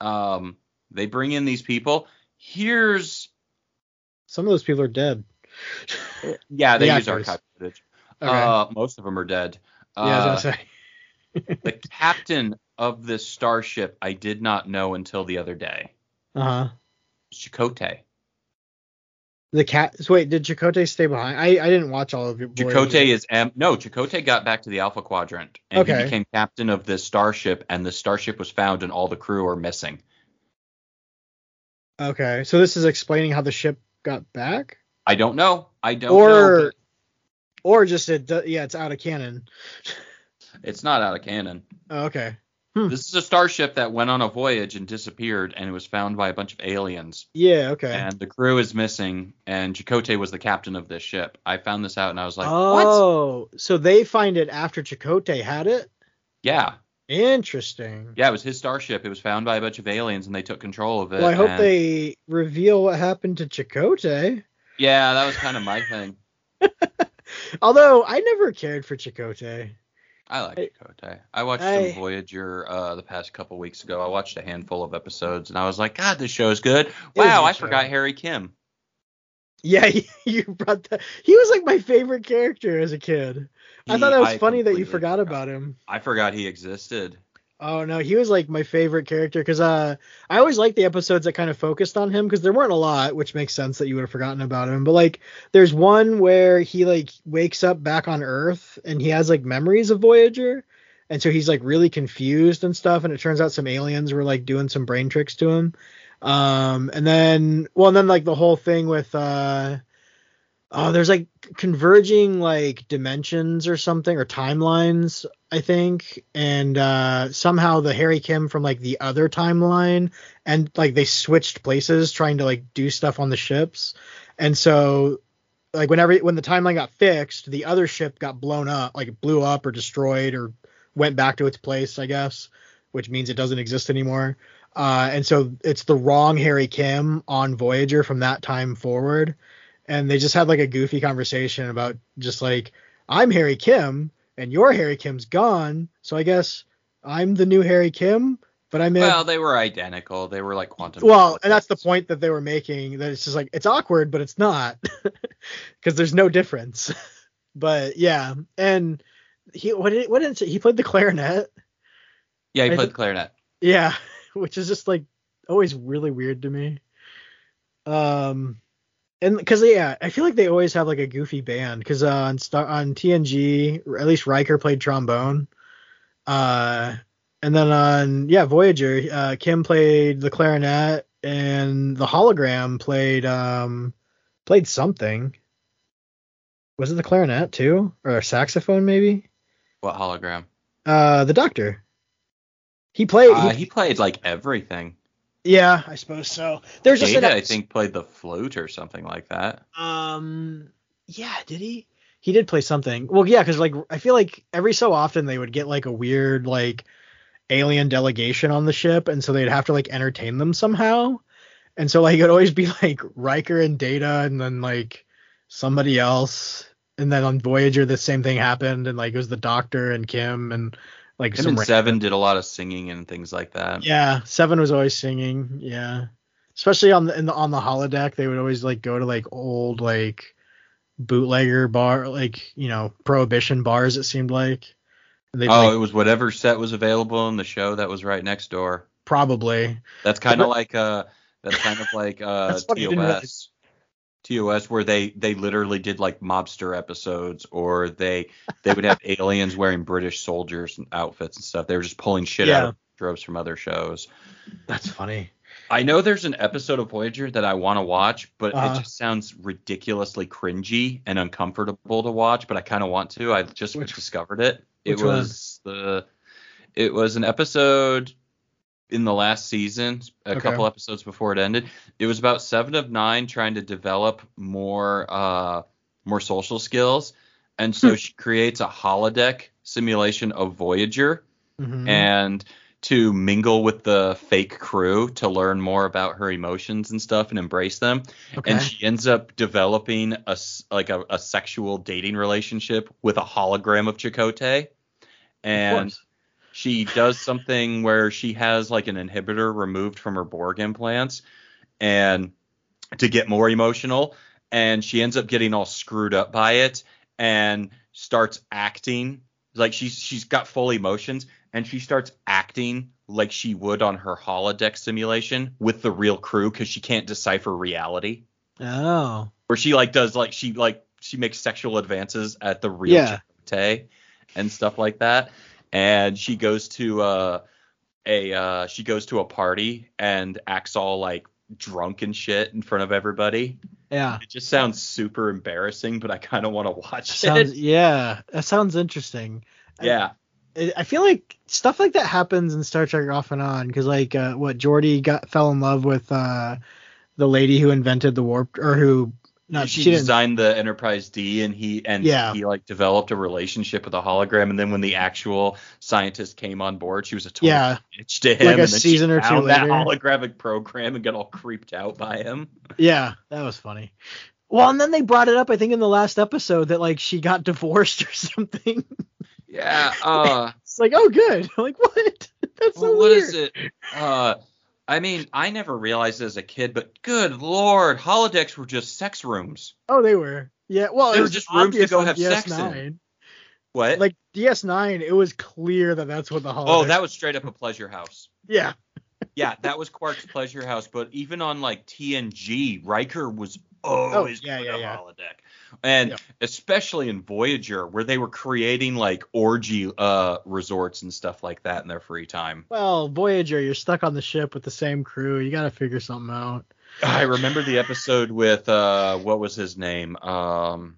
Speaker 3: Um, they bring in these people. Here's
Speaker 1: Some of those people are dead.
Speaker 3: Yeah, they
Speaker 1: The
Speaker 3: use
Speaker 1: actors.
Speaker 3: archive footage.
Speaker 1: Okay.
Speaker 3: Uh, most of them are dead.
Speaker 1: yeah, I was
Speaker 3: Uh,
Speaker 1: gonna say.
Speaker 3: the captain of this starship, I did not know until the other day.
Speaker 1: Uh huh.
Speaker 3: Chakotay.
Speaker 1: The cat. So wait, did Chakotay stay behind? I I didn't watch all of it.
Speaker 3: Chakotay is M. No, Chakotay got back to the Alpha Quadrant, and
Speaker 1: Okay.
Speaker 3: he became captain of this starship. And the starship was found, and all the crew are missing.
Speaker 1: Okay, so this is explaining how the ship got back,
Speaker 3: I don't know. I don't know.
Speaker 1: or
Speaker 3: but
Speaker 1: or just it. Yeah, it's out of canon.
Speaker 3: It's not out of canon.
Speaker 1: Oh, okay. Hmm.
Speaker 3: This is a starship that went on a voyage and disappeared, and it was found by a bunch of aliens.
Speaker 1: Yeah. Okay.
Speaker 3: and the crew is missing, and Chakotay was the captain of this ship. I found this out, and I was like, "What?
Speaker 1: oh, so they find it after Chakotay had it.
Speaker 3: Yeah,
Speaker 1: Interesting.
Speaker 3: yeah, it was his starship. It was found by a bunch of aliens, and they took control of it.
Speaker 1: Well, I hope
Speaker 3: and-
Speaker 1: they reveal what happened to Chakotay.
Speaker 3: Yeah, that was kind of my thing.
Speaker 1: Although I never cared for Chakotay.
Speaker 3: I like
Speaker 1: I-
Speaker 3: Chakotay. I watched
Speaker 1: I-
Speaker 3: some Voyager uh, the past couple weeks ago. I watched a handful of episodes, and I was like, God, this show is good.
Speaker 1: It was a
Speaker 3: Wow, I
Speaker 1: show.
Speaker 3: forgot Harry Kim.
Speaker 1: Yeah, you brought that. He was like my favorite character as a kid. I thought that was
Speaker 3: I
Speaker 1: funny that you
Speaker 3: completely
Speaker 1: forgot about him.
Speaker 3: I forgot he existed.
Speaker 1: Oh no, he was like my favorite character because uh, I always liked the episodes that kind of focused on him because there weren't a lot, which makes sense that you would have forgotten about him. But like, there's one where he like wakes up back on Earth and he has like memories of Voyager, and so he's like really confused and stuff. And it turns out some aliens were like doing some brain tricks to him. Um, and then well, and then like the whole thing with uh, oh, there's like converging like dimensions or something or timelines I think, and uh, somehow the Harry Kim from like the other timeline, and like they switched places trying to like do stuff on the ships, and so like whenever when the timeline got fixed, the other ship got blown up, like it blew up or destroyed or went back to its place, I guess, which means it doesn't exist anymore. Uh, and so it's the wrong Harry Kim on Voyager from that time forward, and they just had like a goofy conversation about just like I'm Harry Kim and your Harry Kim's gone, so I guess I'm the new Harry Kim, but I'm in.
Speaker 3: Well, they were identical. They were like quantum.
Speaker 1: well, and that's the point that they were making. That it's just like it's awkward, but it's not because there's no difference. but yeah, and he what did what did he played the clarinet?
Speaker 3: Yeah, he
Speaker 1: I
Speaker 3: played
Speaker 1: th-
Speaker 3: the clarinet.
Speaker 1: Yeah, which is just like always really weird to me. Um, and because yeah, I feel like they always have like a goofy band. Because uh, on Star on TNG, at least Riker played trombone. Uh, and then on yeah Voyager, uh, Kim played the clarinet, and the hologram played um played something. Was it the clarinet too, or a saxophone maybe?
Speaker 3: What hologram?
Speaker 1: Uh, the Doctor. He played.
Speaker 3: Uh,
Speaker 1: he,
Speaker 3: he played like everything.
Speaker 1: Yeah, I suppose so. There's just an
Speaker 3: Data, I think, played the flute or something like that.
Speaker 1: Um, yeah, did he? He did play something. Well, yeah, because like I feel like every so often they would get like a weird like alien delegation on the ship, and so they'd have to like entertain them somehow. And so like it'd always be like Riker and Data, and then like somebody else. And then on Voyager, the same thing happened, and like it was the Doctor and Kim and like
Speaker 3: Him
Speaker 1: some
Speaker 3: and Seven did a lot of singing and things like that.
Speaker 1: Yeah, Seven was always singing. Yeah, especially on the, in the on the holodeck, they would always like go to like old like bootlegger bar, like you know prohibition bars. It seemed like. They'd,
Speaker 3: Oh,
Speaker 1: like,
Speaker 3: it was whatever set was available in the show that was right next door.
Speaker 1: probably.
Speaker 3: That's kind of like uh that's kind of like uh
Speaker 1: That's funny, didn't
Speaker 3: TOS. TOS where they they literally did like mobster episodes or they they would have aliens wearing British soldiers and outfits and stuff. They were just pulling shit out of tropes from other shows.
Speaker 1: That's funny.
Speaker 3: I know there's an episode of Voyager that I want to watch, but
Speaker 1: Uh-huh.
Speaker 3: it just sounds ridiculously cringy and uncomfortable to watch. But I kind of want to. I just
Speaker 1: Which-
Speaker 3: discovered it. It
Speaker 1: which one?
Speaker 3: was the. It was an episode in the last season, a
Speaker 1: Okay.
Speaker 3: couple episodes before it ended. It was about Seven of Nine trying to develop more uh more social skills, and so she creates a holodeck simulation of Voyager
Speaker 1: Mhm.
Speaker 3: and to mingle with the fake crew to learn more about her emotions and stuff and embrace them.
Speaker 1: okay.
Speaker 3: And she ends up developing a like a, a sexual dating relationship with a hologram of Chakotay. And
Speaker 1: course.
Speaker 3: She does something where she has like an inhibitor removed from her Borg implants and to get more emotional and she ends up getting all screwed up by it and starts acting like she's she's got full emotions and she starts acting like she would on her holodeck simulation with the real crew because she can't decipher reality
Speaker 1: Oh.
Speaker 3: where she like does like she like she makes sexual advances at the real
Speaker 1: Yeah.
Speaker 3: Chakotay and stuff like that. And she goes to uh a uh she goes to a party and acts all like drunk and shit in front of everybody.
Speaker 1: Yeah.
Speaker 3: It just sounds super embarrassing, but I kind of want to watch
Speaker 1: Sounds
Speaker 3: it.
Speaker 1: yeah. That sounds interesting.
Speaker 3: Yeah.
Speaker 1: I I feel like stuff like that happens in Star Trek off and on because like uh, what Geordi got fell in love with uh the lady who invented the warp or who not
Speaker 3: she,
Speaker 1: she,
Speaker 3: designed the Enterprise D and he and
Speaker 1: Yeah.
Speaker 3: he like developed a relationship with a hologram and then when the actual scientist came on board she was a total
Speaker 1: Yeah.
Speaker 3: bitch to him
Speaker 1: Like a
Speaker 3: and then
Speaker 1: season
Speaker 3: she
Speaker 1: or two
Speaker 3: found that
Speaker 1: later.
Speaker 3: holographic program and got all creeped out by him.
Speaker 1: yeah that was funny. Well, and then they brought it up I think in the last episode that like she got divorced or something.
Speaker 3: Yeah, uh
Speaker 1: it's like oh good. I'm like what? That's so
Speaker 3: well, what
Speaker 1: weird.
Speaker 3: is it? Uh I mean, I never realized as a kid, but good lord, holodecks were just sex rooms.
Speaker 1: Oh, they were. Yeah. Well,
Speaker 3: They
Speaker 1: it
Speaker 3: were just rooms to go have sex in. What?
Speaker 1: Like DS9, it was clear that that's what the holodeck.
Speaker 3: oh, that was straight up a pleasure house.
Speaker 1: Yeah.
Speaker 3: Yeah, that was Quark's pleasure house. But even on like TNG, Riker was oh, always
Speaker 1: Oh, yeah, yeah,
Speaker 3: a
Speaker 1: yeah.
Speaker 3: holodeck. And
Speaker 1: Yeah.
Speaker 3: especially in Voyager, where they were creating like orgy uh resorts and stuff like that in their free time.
Speaker 1: Well, Voyager, you're stuck on the ship with the same crew. You got to figure something out.
Speaker 3: I remember the episode with uh what was his name? Um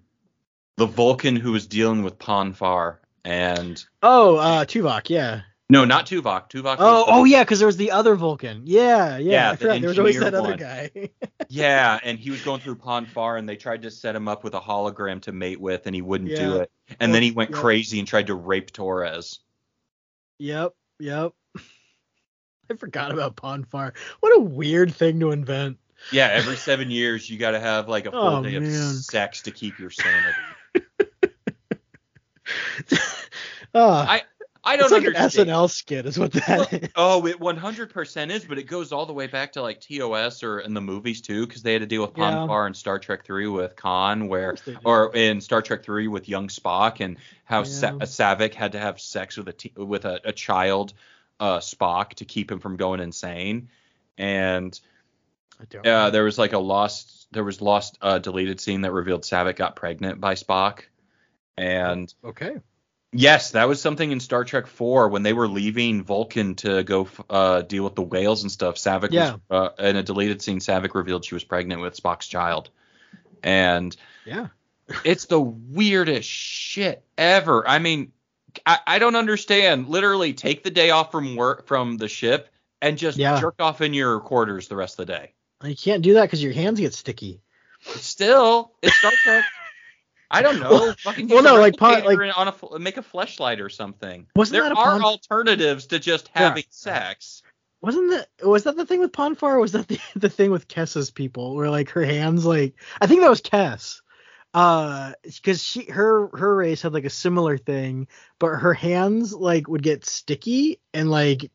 Speaker 3: the Vulcan who was dealing with Pon farr and
Speaker 1: Oh, uh, Tuvok, yeah.
Speaker 3: No, not Tuvok. Tuvok.
Speaker 1: Oh, oh yeah, because there was the other Vulcan. Yeah, yeah.
Speaker 3: Yeah, the.
Speaker 1: There was always that other guy.
Speaker 3: yeah, and he was going through Pon farr, and they tried to set him up with a hologram to mate with, and he wouldn't do
Speaker 1: Yeah.
Speaker 3: it. And then he went
Speaker 1: Yep.
Speaker 3: crazy and tried to rape Torres.
Speaker 1: yep, yep. I forgot about Pon farr. What a weird thing to invent.
Speaker 3: Yeah, every seven years you got to have like a full
Speaker 1: Oh,
Speaker 3: day of sex to keep your sanity.
Speaker 1: Ah,
Speaker 3: I I don't
Speaker 1: it's like
Speaker 3: understand.
Speaker 1: an SNL skit, is what that is.
Speaker 3: Oh, it 100% is, but it goes all the way back to like TOS or in the movies too, because they had to deal with
Speaker 1: Yeah.
Speaker 3: Pon farr in Star Trek 3 with Khan, where
Speaker 1: Of course they do.
Speaker 3: or in Star Trek 3 with young Spock, and how Sa-
Speaker 1: Yeah.
Speaker 3: Saavik had to have sex with a t- with a, a child uh, Spock to keep him from going insane, and
Speaker 1: yeah,
Speaker 3: uh, there was like a lost there was lost uh, deleted scene that revealed Saavik got pregnant by Spock, and
Speaker 1: okay.
Speaker 3: Yes, that was something in Star Trek 4 when they were leaving Vulcan to go uh, deal with the whales and stuff. Saavik
Speaker 1: Yeah.
Speaker 3: was uh, in a deleted scene. Saavik revealed she was pregnant with Spock's child, and
Speaker 1: Yeah.
Speaker 3: it's the weirdest shit ever. I mean, I, I don't understand. Literally, take the day off from work from the ship and just
Speaker 1: Yeah.
Speaker 3: jerk off in your quarters the rest of the day.
Speaker 1: You can't do that because your hands get sticky.
Speaker 3: Still, it's Star Trek. I don't know.
Speaker 1: Well-
Speaker 3: Fucking
Speaker 1: well,
Speaker 3: use a
Speaker 1: no, like, pon-
Speaker 3: replicator
Speaker 1: like-
Speaker 3: on a make a fleshlight or something.
Speaker 1: Wasn't
Speaker 3: there
Speaker 1: that a
Speaker 3: are
Speaker 1: pon-
Speaker 3: alternatives to just
Speaker 1: Yeah.
Speaker 3: having sex.
Speaker 1: Wasn't that was that the thing with Pon farr or was that the, the thing with Kes's people where like her hands like I think that was Kes. Uh cuz she her her race had like a similar thing but her hands like would get sticky and like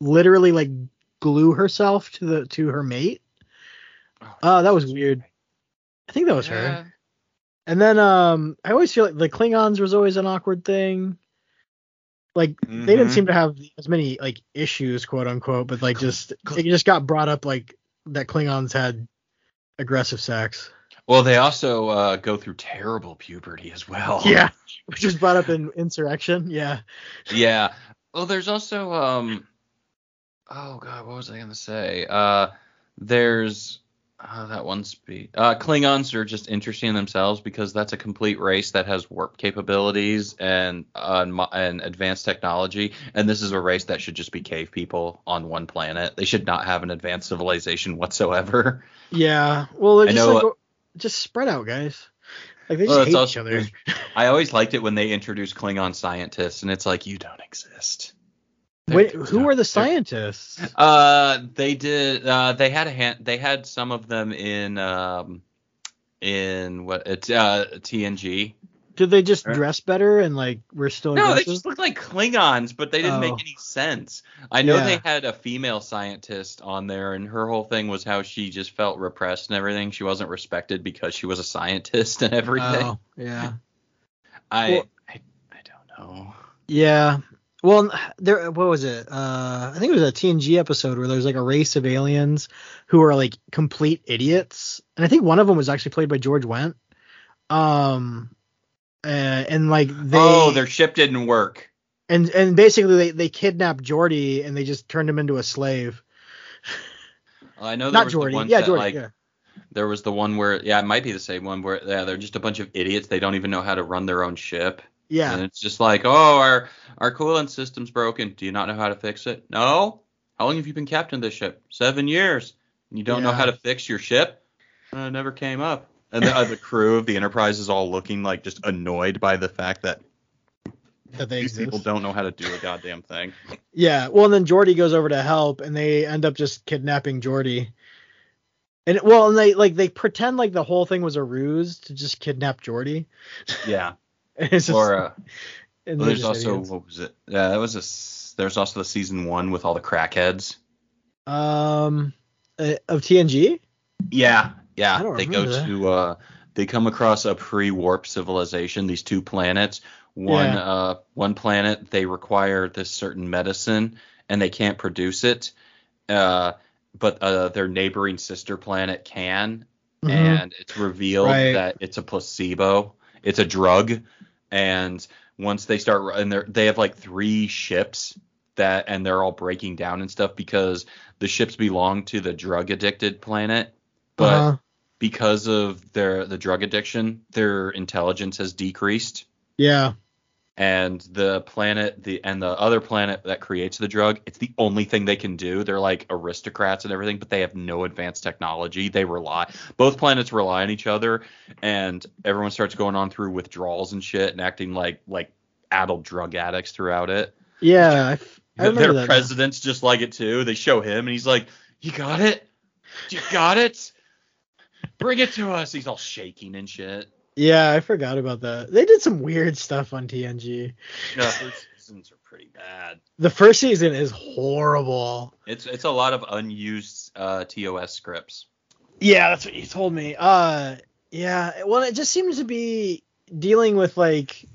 Speaker 1: literally like glue herself to the to her mate. Oh, that was weird. I think that was her.
Speaker 3: Yeah.
Speaker 1: And then um I always feel like the Klingons was always an awkward thing. Like they didn't
Speaker 3: Mhm.
Speaker 1: seem to have as many like issues, quote unquote, but like just it just got brought up like that Klingons had aggressive sex.
Speaker 3: Well, they also uh, go through terrible puberty as well.
Speaker 1: Yeah, which was brought up in Insurrection. Yeah.
Speaker 3: yeah. Well, there's also um. Oh God, what was I gonna say? Uh, there's uh, that one speed. Uh, Klingons are just interesting in themselves because that's a complete race that has warp capabilities and uh, and advanced technology, and this is a race that should just be cave people on one planet. They should not have an advanced civilization whatsoever.
Speaker 1: Yeah. Well, they're
Speaker 3: I
Speaker 1: just
Speaker 3: know,
Speaker 1: like
Speaker 3: uh,
Speaker 1: just spread out, guys. Like they just
Speaker 3: Well,
Speaker 1: hate
Speaker 3: also-
Speaker 1: each other.
Speaker 3: I always liked it when they introduced Klingon scientists, and it's like you don't exist.
Speaker 1: Wait, who are the scientists?
Speaker 3: Uh, they did. Uh, they had a hand. They had some of them in um, in what it's uh TNG.
Speaker 1: Did they just dress better and like we're still
Speaker 3: No, they just looked like Klingons, but they didn't
Speaker 1: Oh.
Speaker 3: make any sense. I know
Speaker 1: Yeah.
Speaker 3: they had a female scientist on there, and her whole thing was how she just felt repressed and everything. She wasn't respected because she was a scientist and everything.
Speaker 1: Oh, yeah.
Speaker 3: I,
Speaker 1: Well-
Speaker 3: I I don't know.
Speaker 1: Yeah. Well, there. What was it? Uh, I think it was a TNG episode where there's like a race of aliens who are like complete idiots, and I think one of them was actually played by George Wendt. Um, uh, and like they.
Speaker 3: oh, their ship didn't work.
Speaker 1: and and basically they they kidnapped Geordi and they just turned him into a slave.
Speaker 3: I know there
Speaker 1: Not
Speaker 3: was
Speaker 1: Geordi.
Speaker 3: the ones
Speaker 1: Yeah,
Speaker 3: that
Speaker 1: Geordi.
Speaker 3: like
Speaker 1: yeah.
Speaker 3: There was the one where, yeah, it might be the same one where, yeah, they're just a bunch of idiots. They don't even know how to run their own ship. And
Speaker 1: Yeah.
Speaker 3: it's just like, oh, our our coolant system's broken. Do you not know how to fix it? No. How long have you been captain of this ship? Seven years. And you don't know how to fix your ship? Uh, it never came up. And the, uh, the crew of the Enterprise is all looking like just annoyed by the fact that
Speaker 1: That they
Speaker 3: these
Speaker 1: exist.
Speaker 3: people don't know how to do a goddamn thing.
Speaker 1: Yeah. Well, and then Geordi goes over to help, and they end up just kidnapping Geordi. And well, and they like they pretend like the whole thing was a ruse to just kidnap Geordi.
Speaker 3: Yeah.
Speaker 1: Just,
Speaker 3: Or uh, well, there's also
Speaker 1: idiots.
Speaker 3: what was it? Yeah, that was a. There's also the season one with all the crackheads.
Speaker 1: um uh, of TNG.
Speaker 3: Yeah, yeah. They go
Speaker 1: that.
Speaker 3: to uh they come across a pre-warp civilization, these two planets. One
Speaker 1: Yeah.
Speaker 3: uh one planet they require this certain medicine and they can't produce it. Uh but uh their neighboring sister planet can
Speaker 1: Mhm.
Speaker 3: and it's revealed
Speaker 1: Right.
Speaker 3: that it's a placebo. It's a drug and once they start and they they have like three ships that and they're all breaking down and stuff because the ships belong to the drug addicted planet but
Speaker 1: Uh-huh.
Speaker 3: because of their the drug addiction their intelligence has decreased
Speaker 1: yeah.
Speaker 3: And the planet the and the other planet that creates the drug it's the only thing they can do. They're like aristocrats and everything but they have no advanced technology. They rely both planets rely on each other and everyone starts going on through withdrawals and shit and acting like like adult drug addicts throughout it.
Speaker 1: Yeah. I, I remember
Speaker 3: their
Speaker 1: that.
Speaker 3: president's just like it too. They show him and he's like you got it? You got it? Bring it to us. He's all shaking and shit
Speaker 1: Yeah, I forgot about that. They did some weird stuff on TNG.
Speaker 3: no first seasons are pretty bad
Speaker 1: The first season is horrible.
Speaker 3: It's it's a lot of unused uh, TOS scripts.
Speaker 1: Yeah, that's what you told me. Uh, yeah. Well, it just seems to be dealing with like,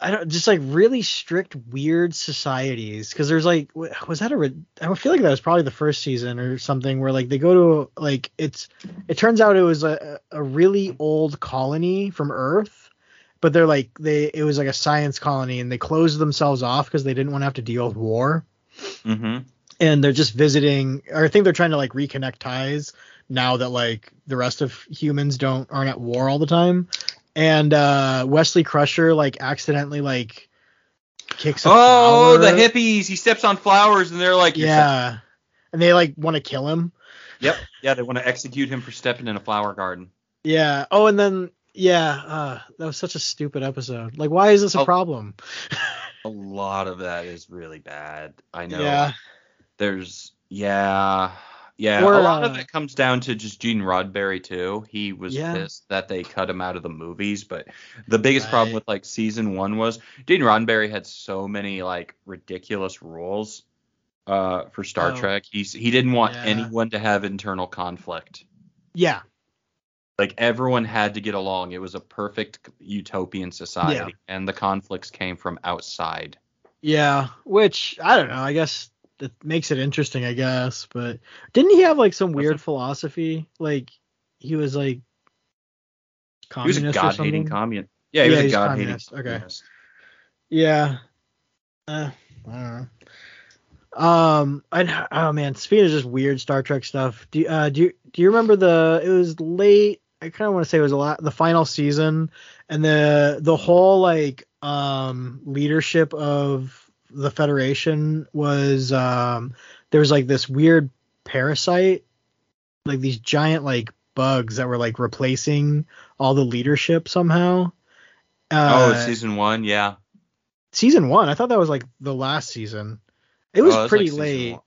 Speaker 1: I don't just like really strict, weird societies. Because there's like, was that a? re- I feel like that was probably the first season or something where like they go to like it's. It turns out it was a a really old colony from Earth, but they're like they it was like a science colony and they closed themselves off because they didn't want to have to deal with war
Speaker 3: Mm-hmm.
Speaker 1: and they're just visiting or I think they're trying to like reconnect ties now that like the rest of humans don't aren't at war all the time. And uh Wesley Crusher like accidentally like kicks a
Speaker 3: Oh, the hippies! He steps on flowers, and they're like, "You're
Speaker 1: Yeah. And they like want to kill him.
Speaker 3: yep, yeah." They want to execute him for stepping in a flower garden.
Speaker 1: Yeah. Oh, and then yeah, uh that was such a stupid episode. Like why is this a
Speaker 3: Oh.
Speaker 1: problem?
Speaker 3: A lot of that is really bad. I know.
Speaker 1: Yeah.
Speaker 3: There's yeah. Yeah,
Speaker 1: Or,
Speaker 3: a lot of
Speaker 1: uh,
Speaker 3: it comes down to just Gene Roddenberry too. He was
Speaker 1: Yeah.
Speaker 3: pissed that they cut him out of the movies, but the biggest problem with like season one was Gene Roddenberry had so many like ridiculous rules uh, for Star
Speaker 1: Oh.
Speaker 3: Trek. He's he didn't want
Speaker 1: Yeah.
Speaker 3: anyone to have internal conflict.
Speaker 1: Yeah.
Speaker 3: Like everyone had to get along. It was a perfect utopian society, and the conflicts came from outside.
Speaker 1: Yeah, which I don't know. I guess it makes it interesting. I guess, but didn't he have like some weird philosophy? Like he was like communist.
Speaker 3: He was a god-hating
Speaker 1: something.
Speaker 3: communist. Yeah, he
Speaker 1: Yeah,
Speaker 3: was a god-hating
Speaker 1: communist. Okay.
Speaker 3: communist.
Speaker 1: Yeah. Uh, I don't know. Um, I oh man, speaking of just weird Star Trek stuff, do you- uh do you do you remember the it was late? I kind of want to say it was a lot the final season and the the whole like um leadership of the Federation was um there was like this weird parasite like these giant like bugs that were like replacing all the leadership somehow.
Speaker 3: oh,
Speaker 1: Uh,
Speaker 3: season one, yeah.
Speaker 1: season one. I thought that was like the last season. It was
Speaker 3: Oh, it's
Speaker 1: pretty
Speaker 3: like
Speaker 1: late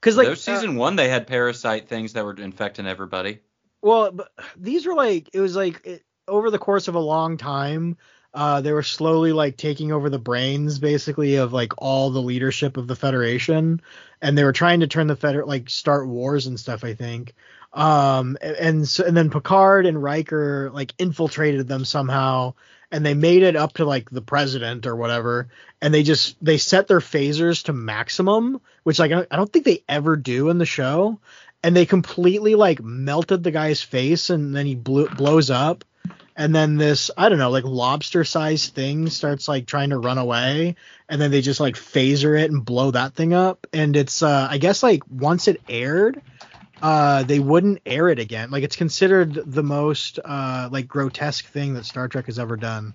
Speaker 1: because like
Speaker 3: was season one, they had parasite things that were infecting everybody.
Speaker 1: uh, well, but these were like it was like it, over the course of a long time. Uh, they were slowly like taking over the brains basically of like all the leadership of the Federation, and they were trying to turn the Feder like start wars and stuff. I think. Um, and and, so, and then Picard and Riker like infiltrated them somehow, and they made it up to like the president or whatever, and they just they set their phasers to maximum, which like I don't- I don't think they ever do in the show, and they completely like melted the guy's face, and then he blew, blows up, and then this I don't know like lobster sized thing starts like trying to run away, and then they just like phaser it and blow that thing up, and it's uh I guess like once it aired. Uh, they wouldn't air it again. Like it's considered the most uh like grotesque thing that Star Trek has ever done.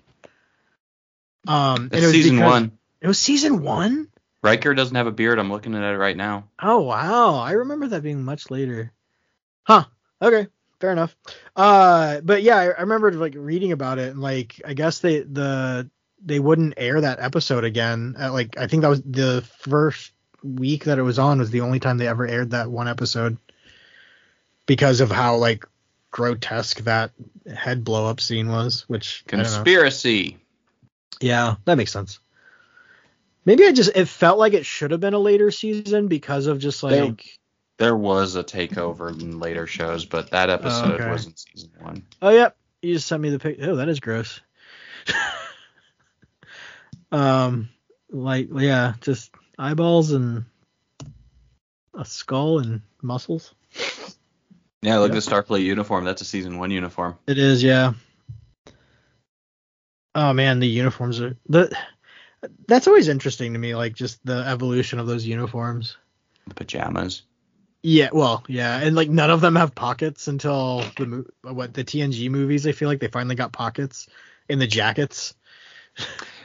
Speaker 1: Um, and it was
Speaker 3: season one.
Speaker 1: It was season one.
Speaker 3: Riker doesn't have a beard. I'm looking at it right now.
Speaker 1: Oh wow, I remember that being much later. Huh. Okay, fair enough. Uh, but yeah, I, I remember like reading about it and like I guess they the they wouldn't air that episode again. At, like I think that was the first week that it was on was the only time they ever aired that one episode because of how like grotesque that head blow up scene was. Which I don't know.
Speaker 3: Conspiracy.
Speaker 1: Yeah, that makes sense. Maybe I just it felt like it should have been a later season because of just
Speaker 3: There-
Speaker 1: like
Speaker 3: There was a takeover in later shows, but that episode
Speaker 1: okay.
Speaker 3: wasn't season one.
Speaker 1: oh yep, you just sent me the pic. Oh, that is gross. um, like yeah, just eyeballs and a skull and muscles.
Speaker 3: Yeah, look
Speaker 1: Yep.
Speaker 3: at the Starfleet uniform. That's a season one uniform.
Speaker 1: It is, yeah. Oh man, the uniforms are the. That's always interesting to me, like just the evolution of those uniforms.
Speaker 3: The pajamas.
Speaker 1: Yeah, well, yeah, and like none of them have pockets until the what the TNG movies. I feel like they finally got pockets in the jackets.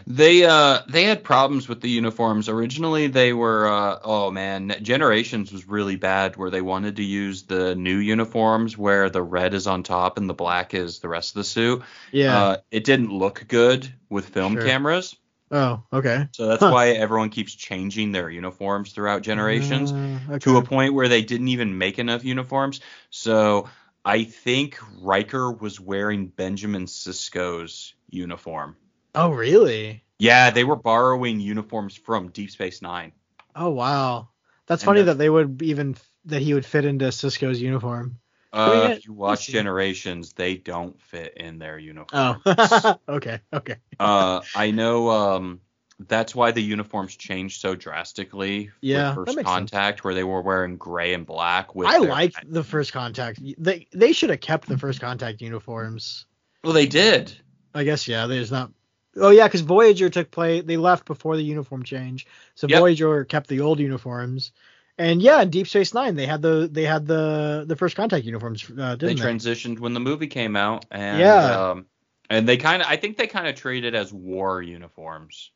Speaker 3: They uh they had problems with the uniforms. Originally they were uh oh man, Generations was really bad where they wanted to use the new uniforms where the red is on top and the black is the rest of the suit.
Speaker 1: Yeah.
Speaker 3: Uh it didn't look good with film
Speaker 1: Sure.
Speaker 3: cameras.
Speaker 1: Oh, okay.
Speaker 3: So that's
Speaker 1: Huh.
Speaker 3: why everyone keeps changing their uniforms throughout Generations
Speaker 1: Uh, okay.
Speaker 3: to a point where they didn't even make enough uniforms. So I think Riker was wearing Benjamin Sisko's uniform.
Speaker 1: Oh, really?
Speaker 3: Yeah, they were borrowing uniforms from Deep Space Nine.
Speaker 1: Oh, wow. That's
Speaker 3: And
Speaker 1: funny that they would even that he would fit into Sisko's uniform.
Speaker 3: Uh, if you watch. Generations, they don't fit in their uniforms.
Speaker 1: Oh, okay, okay.
Speaker 3: uh, I know um, that's why the uniforms changed so drastically
Speaker 1: Yeah,
Speaker 3: First
Speaker 1: makes sense.
Speaker 3: Contact, where they were wearing gray and black. With
Speaker 1: I
Speaker 3: their-
Speaker 1: like the first contact. They they should have kept the first contact uniforms.
Speaker 3: Well, they did.
Speaker 1: I guess yeah. There's not. Oh yeah, because Voyager took play. They left before the uniform change, so
Speaker 3: Yep.
Speaker 1: Voyager kept the old uniforms. And yeah, in Deep Space Nine, they had the they had the the first contact uniforms, uh,
Speaker 3: They
Speaker 1: didn't they?
Speaker 3: transitioned when the movie came out, and
Speaker 1: Yeah.
Speaker 3: um, and they kind of, I think they kind of treated as war uniforms.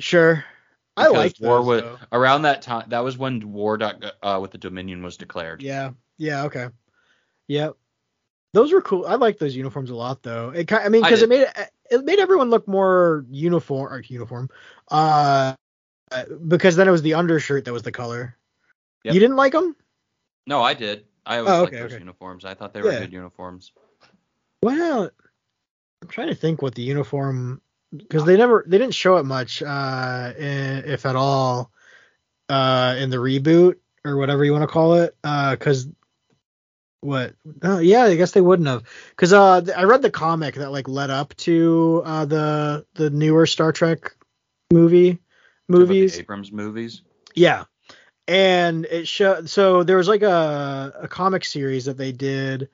Speaker 1: Sure, I liked
Speaker 3: war
Speaker 1: those.
Speaker 3: was
Speaker 1: though.
Speaker 3: around that time. That was when war dot, uh, with the Dominion was declared.
Speaker 1: Yeah, yeah, okay, yep. Those were cool. I like those uniforms a lot, though. It, ki- I mean, because it made it, made everyone look more uniform or uniform. Uh, because then it was the undershirt that was the color.
Speaker 3: Yep.
Speaker 1: You didn't like them?
Speaker 3: No, I did. I always
Speaker 1: Oh,
Speaker 3: liked those
Speaker 1: okay.
Speaker 3: uniforms. I thought they were
Speaker 1: Yeah.
Speaker 3: good uniforms.
Speaker 1: Well, I'm trying to think what the uniform because they never they didn't show it much, uh, if at all, uh, in the reboot or whatever you want to call it. Uh, because what? Oh, yeah, I guess they wouldn't have. Because uh, I read the comic that like led up to uh the the newer Star Trek movie. movies.
Speaker 3: Abrams movies.
Speaker 1: Yeah. And it showed so there was like a a comic series that they did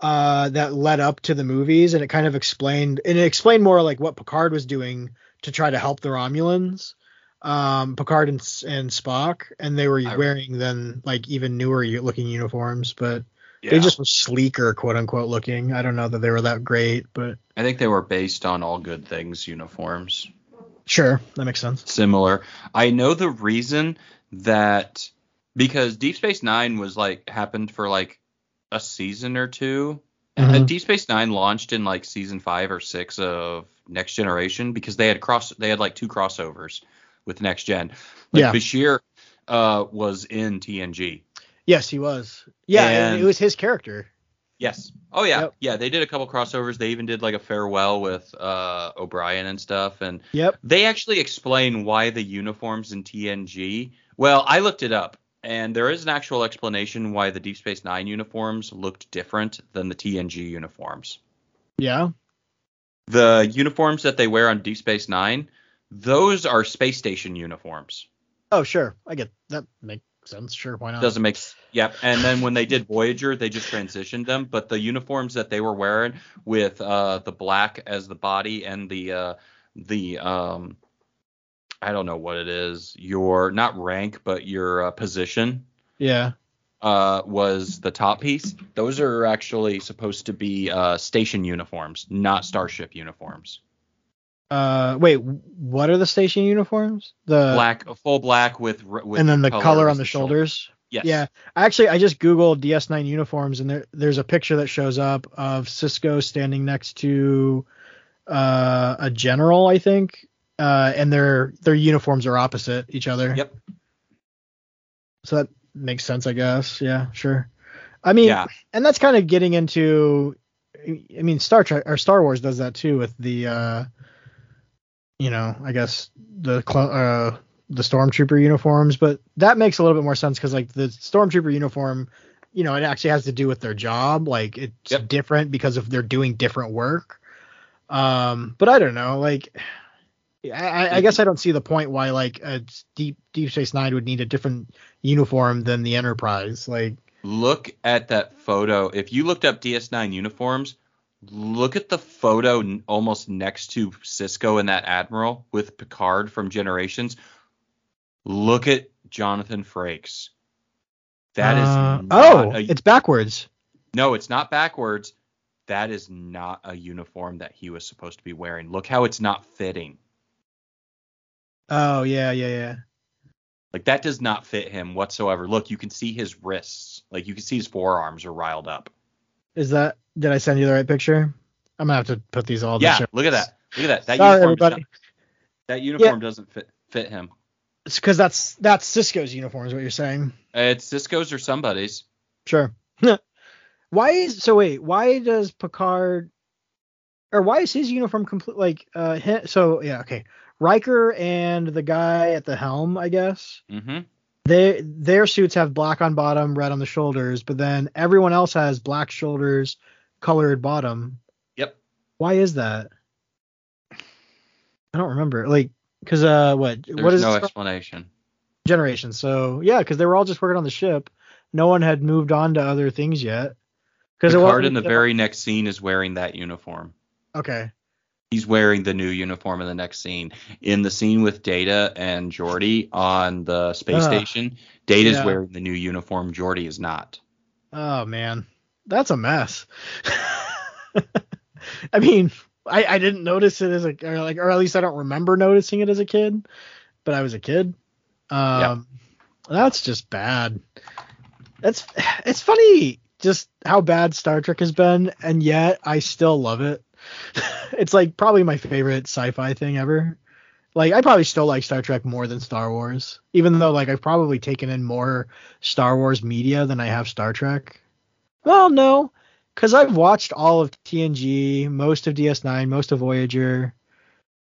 Speaker 1: uh that led up to the movies and it kind of explained and it explained more like what Picard was doing to try to help the Romulans. Um Picard and, and Spock and they were
Speaker 3: I-
Speaker 1: wearing then like even newer looking uniforms but
Speaker 3: Yeah.
Speaker 1: they just were sleeker quote unquote looking. I don't know that they were that great but
Speaker 3: I think they were based on all good things uniforms.
Speaker 1: sure that makes sense.
Speaker 3: Similar. I know the reason that because Deep Space Nine was like happened for like a season or 2
Speaker 1: Mhm.
Speaker 3: And Deep Space Nine launched in like season five or six of Next Generation because they had cross they had like two crossovers with Next Gen. Like
Speaker 1: Yeah.
Speaker 3: Bashir uh, was in TNG.
Speaker 1: Yes, he was. Yeah, And- it was his character.
Speaker 3: Yes. Oh yeah.
Speaker 1: Yep.
Speaker 3: Yeah, they did a couple crossovers. They even did like a farewell with uh, O'Brien and stuff. And
Speaker 1: Yep.
Speaker 3: they actually explain why the uniforms in TNG. Well, I looked it up, and there is an actual explanation why the Deep Space Nine uniforms looked different than the TNG uniforms.
Speaker 1: Yeah.
Speaker 3: The uniforms that they wear on Deep Space Nine, those are space station uniforms.
Speaker 1: Oh, sure. I get that makes sense. Sure, why not?
Speaker 3: Doesn't make sense. yep. And then when they did Voyager, they just transitioned them. But the uniforms that they were wearing with uh, the black as the body and the uh, the um, I don't know what it is. Your not rank, but your uh, position
Speaker 1: Yeah.
Speaker 3: uh, was the top piece. Those are actually supposed to be uh, station uniforms, not starship uniforms.
Speaker 1: Uh, wait, what are the station uniforms? The
Speaker 3: Black, full black with, with
Speaker 1: and then the color, on the
Speaker 3: shoulder.
Speaker 1: shoulders.
Speaker 3: Yes.
Speaker 1: Yeah. Actually, I just googled DS9 uniforms, and there there's a picture that shows up of Sisko standing next to uh, a general, I think, uh, and their their uniforms are opposite each other.
Speaker 3: Yep.
Speaker 1: So that makes sense, I guess. Yeah, sure. I mean,
Speaker 3: Yeah.
Speaker 1: and that's kind of getting into I mean Star Trek or Star Wars does that too with the uh you know, I guess the clo- uh the stormtrooper uniforms, but that makes a little bit more sense cuz like the stormtrooper uniform, you know, it actually has to do with their job, like it's
Speaker 3: Yep.
Speaker 1: different because of they're doing different work. Um but I don't know, like I, I- I guess I don't see the point why like a deep Deep Space Nine would need a different uniform than the Enterprise. Like,
Speaker 3: Look at that photo. If you looked up DS9 uniforms, look at the photo n- almost next to Sisko and that admiral with Picard from Generations. Look at Jonathan Frakes. That is
Speaker 1: uh, oh,
Speaker 3: a-
Speaker 1: it's backwards.
Speaker 3: no, it's not backwards. That is not a uniform that he was supposed to be wearing. Look how it's not fitting.
Speaker 1: Oh yeah, yeah, yeah.
Speaker 3: Like that does not fit him whatsoever. Look, you can see his wrists. Like you can see his forearms are riled up.
Speaker 1: Is that? Did I send you the right picture? I'm gonna have to put these all.
Speaker 3: Yeah, look at that. Look at that. That
Speaker 1: Sorry,
Speaker 3: uniform
Speaker 1: everybody.
Speaker 3: not- that uniform doesn't fit fit him.
Speaker 1: It's because that's that's Sisko's uniform, is what you're saying.
Speaker 3: It's Sisko's or somebody's.
Speaker 1: Sure. why is so? Wait, why does Picard or why is his uniform complete? Like, uh, so yeah, okay. Riker and the guy at the helm, I guess.
Speaker 3: Mm-hmm.
Speaker 1: they their suits have black on bottom, red on the shoulders, but then everyone else has black shoulders, colored bottom.
Speaker 3: Yep.
Speaker 1: Why is that? I don't remember. Like, cause uh, what
Speaker 3: There's
Speaker 1: what is
Speaker 3: no explanation.
Speaker 1: generation? So yeah, cause they were all just working on the ship. No one had moved on to other things yet. Because
Speaker 3: Picard in the very next scene is wearing that uniform.
Speaker 1: okay.
Speaker 3: He's wearing the new uniform in the next scene. In the scene with Data and Geordi on the space
Speaker 1: Ugh.
Speaker 3: station, Data's
Speaker 1: Yeah.
Speaker 3: wearing the new uniform. Geordi is not.
Speaker 1: Oh man, that's a mess. I mean, I, I didn't notice it as a or like or at least I don't remember noticing it as a kid, but I was a kid. Um, that's just bad. That's it's funny just how bad Star Trek has been, and yet I still love it. it's like probably my favorite sci-fi thing ever. Like I probably still like Star Trek more than Star Wars, even though like I've probably taken in more Star Wars media than I have Star Trek. Well, no, because I've watched all of TNG, most of DS9, most of Voyager.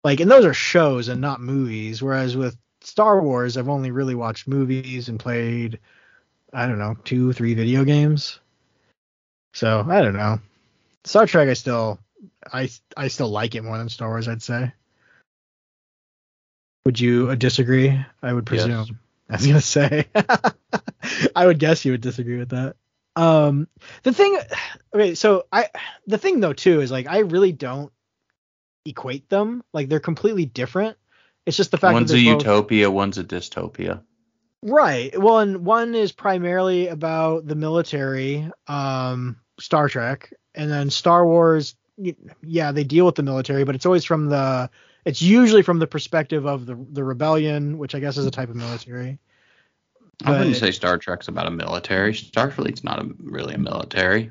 Speaker 1: Like, and those are shows and not movies. Whereas with Star Wars, I've only really watched movies and played, I don't know, two, three video games. So I don't know. Star Trek, I still, I, I still like it more than Star Wars. I'd say. Would you uh, disagree? I would
Speaker 3: Yes.
Speaker 1: presume. I was gonna say. I would guess you would disagree with that. Um, the thing, okay, so I, the thing though too is like I really don't equate them. Like they're completely different. It's just the fact
Speaker 3: One's
Speaker 1: that
Speaker 3: a
Speaker 1: both-
Speaker 3: utopia, one's a dystopia.
Speaker 1: Right. Well, and one is primarily about the military, um, Star Trek, and then Star Wars. Yeah, they deal with the military, but it's always from the. It's usually from the perspective of the the rebellion, which I guess is a type of military.
Speaker 3: I wouldn't say Star Trek's about a military. Starfleet's not a, really a military.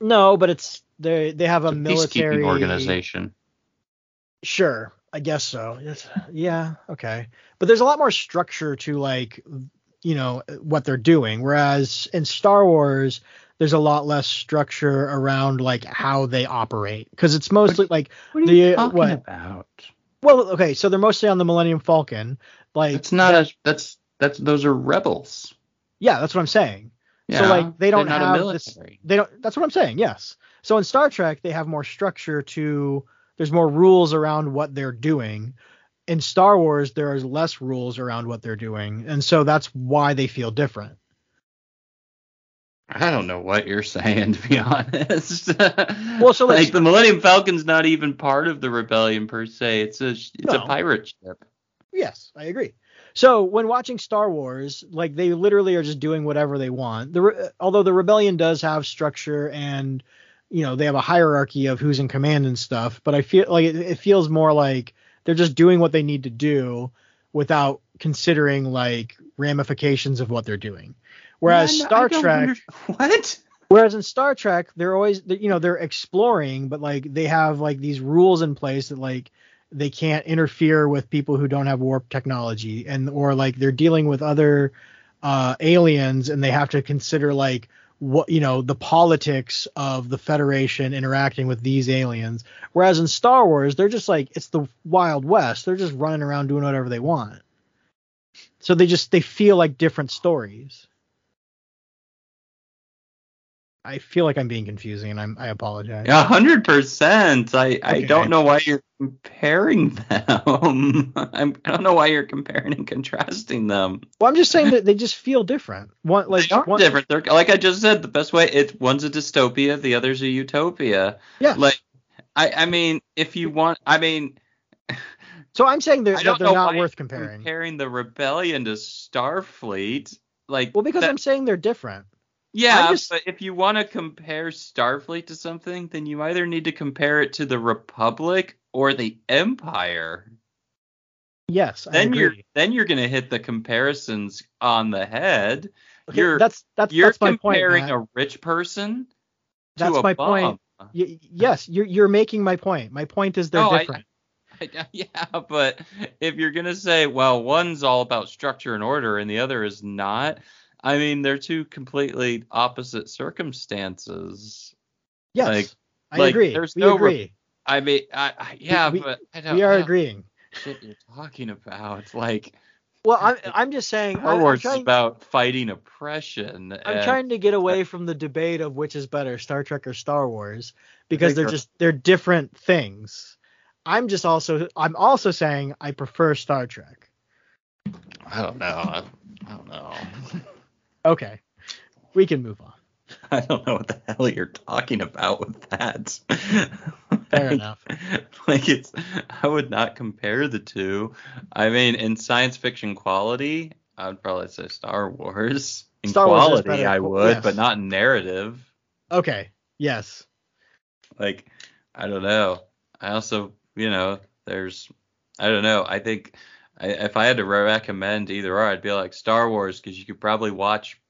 Speaker 1: No, but it's they they have a
Speaker 3: a
Speaker 1: military
Speaker 3: organization.
Speaker 1: Sure, I guess so. It's, yeah, okay. But there's a lot more structure to like, you know, what they're doing. Whereas in Star Wars, there's a lot less structure around like how they operate because it's mostly like,
Speaker 3: What
Speaker 1: are you The- uh, talking what?
Speaker 3: about?
Speaker 1: well, okay, so they're mostly on the Millennium Falcon. Like,
Speaker 3: It's not a. That's that's those are rebels.
Speaker 1: yeah, that's what I'm saying.
Speaker 3: Yeah,
Speaker 1: so like they don't
Speaker 3: they're not
Speaker 1: have
Speaker 3: a
Speaker 1: this.
Speaker 3: military.
Speaker 1: They don't. That's what I'm saying. Yes. So in Star Trek, they have more structure to. There's more rules around what they're doing. In Star Wars, there is less rules around what they're doing, and so that's why they feel different.
Speaker 3: I don't know what you're saying to be honest.
Speaker 1: Well, so
Speaker 3: like the Millennium Falcon's not even part of the rebellion per se. It's a it's
Speaker 1: No.
Speaker 3: a pirate ship.
Speaker 1: Yes, I agree. So when watching Star Wars, like they literally are just doing whatever they want. The re- uh, although the rebellion does have structure and you know they have a hierarchy of who's in command and stuff, but I feel like it, it feels more like they're just doing what they need to do without considering like ramifications of what they're doing. Whereas
Speaker 3: no,
Speaker 1: Star Trek,
Speaker 3: under- what?
Speaker 1: Whereas in Star Trek, they're always, they- you know, they're exploring, but like they have like these rules in place that like they can't interfere with people who don't have warp technology, and or like they're dealing with other uh, aliens, and they have to consider like what you know the politics of the Federation interacting with these aliens. Whereas in Star Wars, they're just like it's the Wild West. They're just running around doing whatever they want. So they just they feel like different stories. I feel like I'm being confusing, and I'm I apologize.
Speaker 3: A hundred percent. I I don't know why you're comparing them. I'm, I don't know why you're comparing and contrasting them.
Speaker 1: Well, I'm just saying that they just feel different. One like
Speaker 3: they are
Speaker 1: one,
Speaker 3: different. They're like I just said. The best way it's one's a dystopia, the other's a utopia.
Speaker 1: Yeah.
Speaker 3: Like I I mean, if you want, I mean,
Speaker 1: so I'm saying they're, that they're not worth comparing.
Speaker 3: Comparing the rebellion to Starfleet, like
Speaker 1: Well, because
Speaker 3: that-
Speaker 1: I'm saying they're different.
Speaker 3: Yeah,
Speaker 1: just-
Speaker 3: but if you want to compare Starfleet to something, then you either need to compare it to the Republic or the Empire.
Speaker 1: Yes, I
Speaker 3: Then
Speaker 1: agree.
Speaker 3: you're then you're gonna hit the comparisons on the head.
Speaker 1: Okay,
Speaker 3: you're-
Speaker 1: that's that's
Speaker 3: you're
Speaker 1: that's my point.
Speaker 3: comparing a rich person to
Speaker 1: That's
Speaker 3: a
Speaker 1: my point. Y- yes, you're you're making my point. My point is they're
Speaker 3: No, I-
Speaker 1: different.
Speaker 3: yeah, but if you're gonna say, well, one's all about structure and order and the other is not, I mean, they're two completely opposite circumstances.
Speaker 1: yes,
Speaker 3: like-
Speaker 1: I
Speaker 3: like,
Speaker 1: agree.
Speaker 3: there's
Speaker 1: we
Speaker 3: no
Speaker 1: agree.
Speaker 3: I mean, I, I yeah,
Speaker 1: we-
Speaker 3: but I don't.
Speaker 1: we are agreeing.
Speaker 3: Shit, you're talking about It's like
Speaker 1: Well, I'm I'm just saying.
Speaker 3: Star Wars is about fighting oppression.
Speaker 1: I'm
Speaker 3: and-
Speaker 1: trying to get away from the debate of which is better, Star Trek or Star Wars, because they're
Speaker 3: they're-
Speaker 1: just they're different things. I'm just also I'm also saying I prefer Star Trek.
Speaker 3: I don't know. I, I don't know.
Speaker 1: Okay, we can move on.
Speaker 3: I don't know what the hell you're talking about with that.
Speaker 1: Fair
Speaker 3: Like-
Speaker 1: enough.
Speaker 3: Like it's, I would not compare the two. I mean, in science fiction quality, I would probably say Star Wars. In
Speaker 1: Star Wars
Speaker 3: quality,
Speaker 1: better,
Speaker 3: I would,
Speaker 1: yes.
Speaker 3: but not in narrative.
Speaker 1: Okay. Yes.
Speaker 3: Like, I don't know. I also, you know, there's, I don't know. I think I, if I had to recommend either or, I'd be like Star Wars because you could probably watch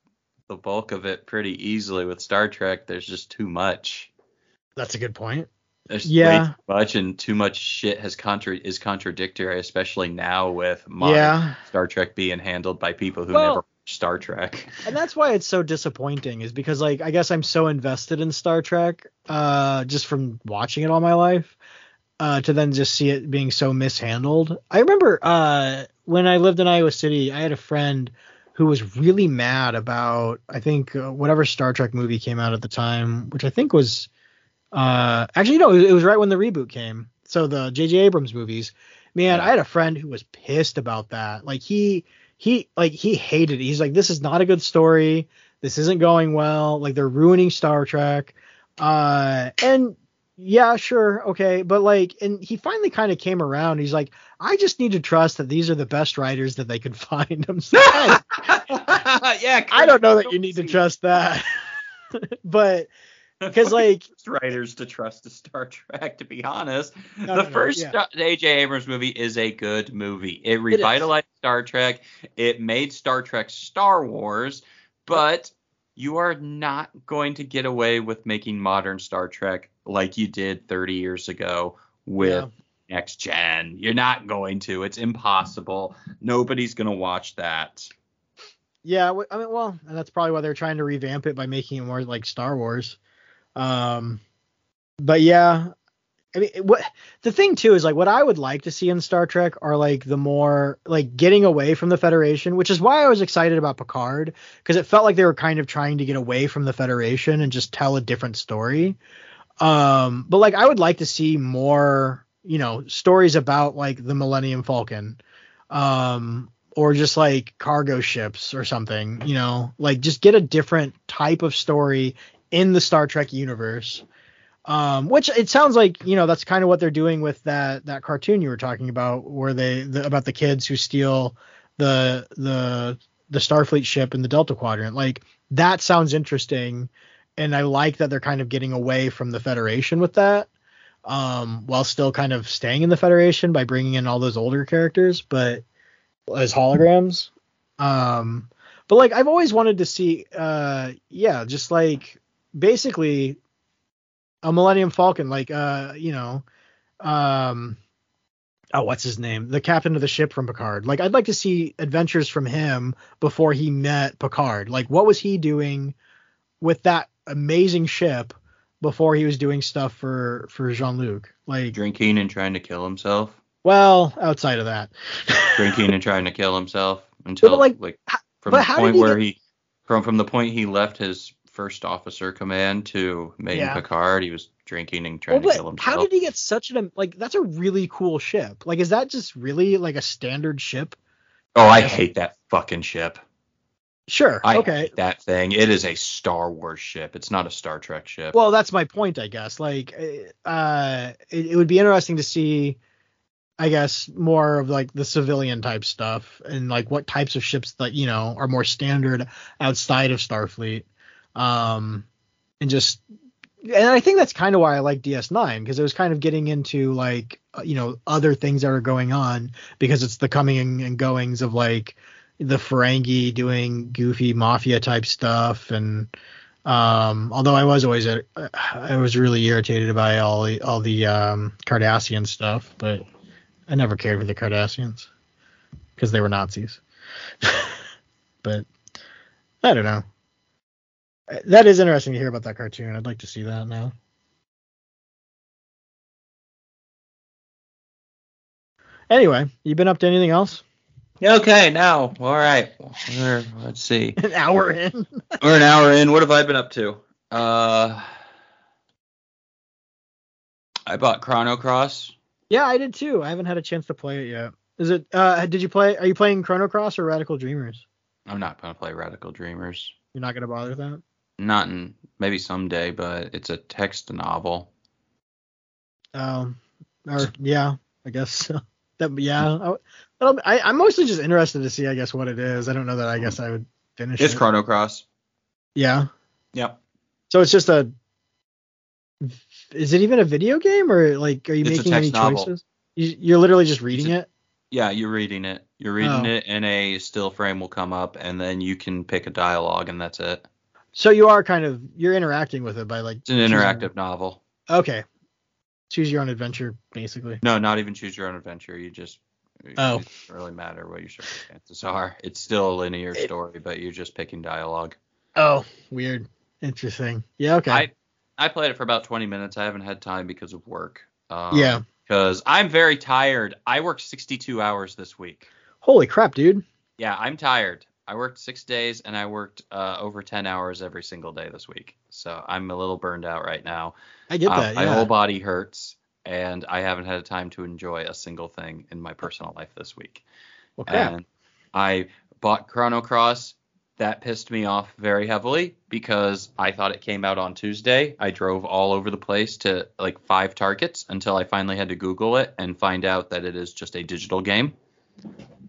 Speaker 3: the bulk of it pretty easily. With Star Trek, there's just too much.
Speaker 1: That's a good point.
Speaker 3: There's
Speaker 1: Yeah.
Speaker 3: way too much, and too much shit has contra- is contradictory, especially now with modern
Speaker 1: Yeah.
Speaker 3: Star Trek being handled by people who
Speaker 1: Well-
Speaker 3: never watched Star Trek.
Speaker 1: And that's why it's so disappointing is because like I guess I'm so invested in Star Trek uh just from watching it all my life uh to then just see it being so mishandled. I remember uh when I lived in Iowa City, I had a friend who was really mad about I think uh, whatever Star Trek movie came out at the time, which I think was uh actually no, it was right when the reboot came. So the J.J. Abrams movies, Man,
Speaker 3: Yeah.
Speaker 1: I had a friend who was pissed about that. Like he he like he hated it. He's like, this is not a good story. This isn't going well. Like they're ruining Star Trek. Uh, and yeah, sure, okay, but like, and he finally kind of came around. He's like, I just need to trust that these are the best writers that they could find. I'm sorry.
Speaker 3: yeah,
Speaker 1: I don't know that you need to trust that, but because like
Speaker 3: writers to trust a Star Trek. To be honest,
Speaker 1: No,
Speaker 3: the
Speaker 1: no, no,
Speaker 3: first
Speaker 1: yeah.
Speaker 3: Star- J.J. Abrams movie is a good movie. It revitalized Star Trek. It made Star Trek Star Wars, but you are not going to get away with making modern Star Trek like you did 30 years ago with
Speaker 1: Yeah.
Speaker 3: next gen. You're not going to. It's impossible. Nobody's going to watch that.
Speaker 1: Yeah, I mean, well, and that's probably why they're trying to revamp it by making it more like Star Wars. Um, but yeah, I mean, what the thing too is like what I would like to see in Star Trek are like the more like getting away from the Federation, which is why I was excited about Picard because it felt like they were kind of trying to get away from the Federation and just tell a different story. Um, but like I would like to see more, you know, stories about like the Millennium Falcon. Um, or just like cargo ships or something, you know, like just get a different type of story in the Star Trek universe. Um, which it sounds like, you know, that's kind of what they're doing with that that cartoon you were talking about, where they the, about the kids who steal the the the Starfleet ship in the Delta Quadrant. Like that sounds interesting, and I like that they're kind of getting away from the Federation with that, um, while still kind of staying in the Federation by bringing in all those older characters, but as holograms. Um, but like I've always wanted to see, uh, yeah, just like basically a Millennium Falcon, like uh, you know, um, oh, what's his name? The captain of the ship from Picard. Like I'd like to see adventures from him before he met Picard. Like what was he doing with that amazing ship before he was doing stuff for for Jean Luc? Like,
Speaker 3: Drinking and trying to kill himself.
Speaker 1: well, outside of that.
Speaker 3: Drinking and trying to kill himself until
Speaker 1: like,
Speaker 3: like, from the point
Speaker 1: he
Speaker 3: where
Speaker 1: get-
Speaker 3: he from from the point he left his first officer command to making
Speaker 1: Yeah.
Speaker 3: Picard, he was drinking and trying
Speaker 1: Well,
Speaker 3: to kill himself.
Speaker 1: how did he get such an like? That's a really cool ship. Like, is that just really like a standard ship?
Speaker 3: oh, I hate that fucking ship.
Speaker 1: Sure.
Speaker 3: I
Speaker 1: okay.
Speaker 3: hate that thing. It is a Star Wars ship. It's not a Star Trek ship.
Speaker 1: Well, that's my point, I guess. Like, uh, it, it would be interesting to see, I guess, more of like the civilian type stuff and like what types of ships that you know are more standard outside of Starfleet, um, and just. And I think that's kind of why I like DS9 because it was kind of getting into like uh, you know other things that are going on because it's the coming and goings of like the Ferengi doing goofy mafia type stuff and um, although I was always uh, I was really irritated by all the, all the um, Cardassian stuff, but I never cared for the Cardassians because they were Nazis. but I don't know. That is interesting to hear about that cartoon. I'd like to see that now. Anyway, you been up to anything else?
Speaker 3: okay, now, all right. We're, let's see.
Speaker 1: An hour in.
Speaker 3: We're an hour in. What have I been up to? Uh, I bought Chrono Cross.
Speaker 1: yeah, I did too. I haven't had a chance to play it yet. Is it? Uh, did you play? Are you playing Chrono Cross or Radical Dreamers?
Speaker 3: I'm not gonna play Radical Dreamers.
Speaker 1: You're not gonna bother with that.
Speaker 3: Not in maybe someday, but it's a text novel.
Speaker 1: Um, or yeah, I guess so. That yeah. I, I, I'm mostly just interested to see, I guess, what it is. I don't know that I guess I would finish
Speaker 3: It's
Speaker 1: it.
Speaker 3: Chrono Cross.
Speaker 1: Yeah.
Speaker 3: Yep.
Speaker 1: So it's just a. Is it even a video game or like are you
Speaker 3: It's
Speaker 1: making any
Speaker 3: novel.
Speaker 1: choices? You, you're literally just reading
Speaker 3: a-
Speaker 1: it.
Speaker 3: Yeah, you're reading it. You're reading
Speaker 1: Oh.
Speaker 3: it, and a still frame will come up, and then you can pick a dialogue, and that's it.
Speaker 1: So you are kind of you're interacting with it by like.
Speaker 3: It's an interactive novel.
Speaker 1: Okay. Choose your own adventure, basically.
Speaker 3: No, not even choose your own adventure. You just.
Speaker 1: Oh.
Speaker 3: Doesn't really matter what your circumstances are. It's still a linear
Speaker 1: It-
Speaker 3: story, but you're just picking dialogue.
Speaker 1: Oh, weird. Interesting. Yeah. Okay.
Speaker 3: I I played it for about 20 minutes. I haven't had time because of work. Um,
Speaker 1: yeah.
Speaker 3: Because I'm very tired. I worked 62 hours this week.
Speaker 1: Holy crap, dude.
Speaker 3: Yeah, I'm tired. I worked six days and I worked uh, over 10 hours every single day this week. So I'm a little burned out right now.
Speaker 1: I get
Speaker 3: Uh,
Speaker 1: that.
Speaker 3: My
Speaker 1: yeah.
Speaker 3: whole body hurts. and I haven't had time to enjoy a single thing in my personal life this week.
Speaker 1: Well, crap.
Speaker 3: And I bought Chrono Cross. That pissed me off very heavily because I thought it came out on Tuesday. I drove all over the place to like five targets until I finally had to Google it and find out that it is just a digital game.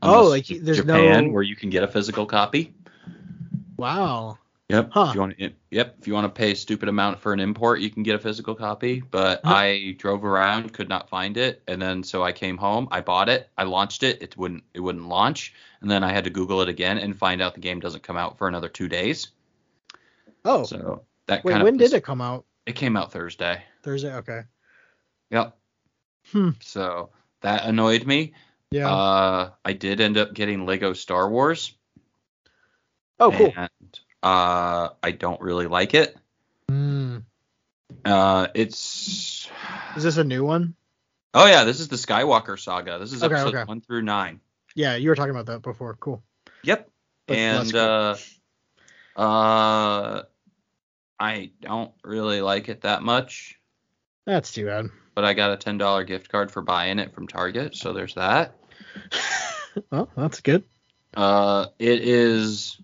Speaker 1: Oh, like, there's
Speaker 3: Japan
Speaker 1: no-
Speaker 3: where you can get a physical copy.
Speaker 1: wow.
Speaker 3: Yep.
Speaker 1: Huh.
Speaker 3: If you want to, yep. If you want to pay a stupid amount for an import, you can get a physical copy. But
Speaker 1: Huh.
Speaker 3: I drove around, could not find it, and then so I came home. I bought it. I launched it. It wouldn't. It wouldn't launch. And then I had to Google it again and find out the game doesn't come out for another two days.
Speaker 1: Oh,
Speaker 3: So that
Speaker 1: wait,
Speaker 3: kind of
Speaker 1: when did it come out?
Speaker 3: It came out Thursday.
Speaker 1: Thursday. Okay.
Speaker 3: Yep.
Speaker 1: Hmm.
Speaker 3: So that annoyed me.
Speaker 1: Yeah.
Speaker 3: Uh, I did end up getting Lego Star Wars.
Speaker 1: oh, cool.
Speaker 3: And uh, I don't really like it.
Speaker 1: Mm.
Speaker 3: Uh, it's
Speaker 1: Is this a new one?
Speaker 3: Oh yeah, this is the Skywalker saga. This is
Speaker 1: Okay,
Speaker 3: episodes
Speaker 1: okay.
Speaker 3: one through nine.
Speaker 1: Yeah, you were talking about that before. Cool.
Speaker 3: Yep.
Speaker 1: But
Speaker 3: and uh, uh, I don't really like it that much,
Speaker 1: That's too bad.
Speaker 3: but I got a ten dollar gift card for buying it from Target, so there's that.
Speaker 1: well, that's good.
Speaker 3: Uh, it is.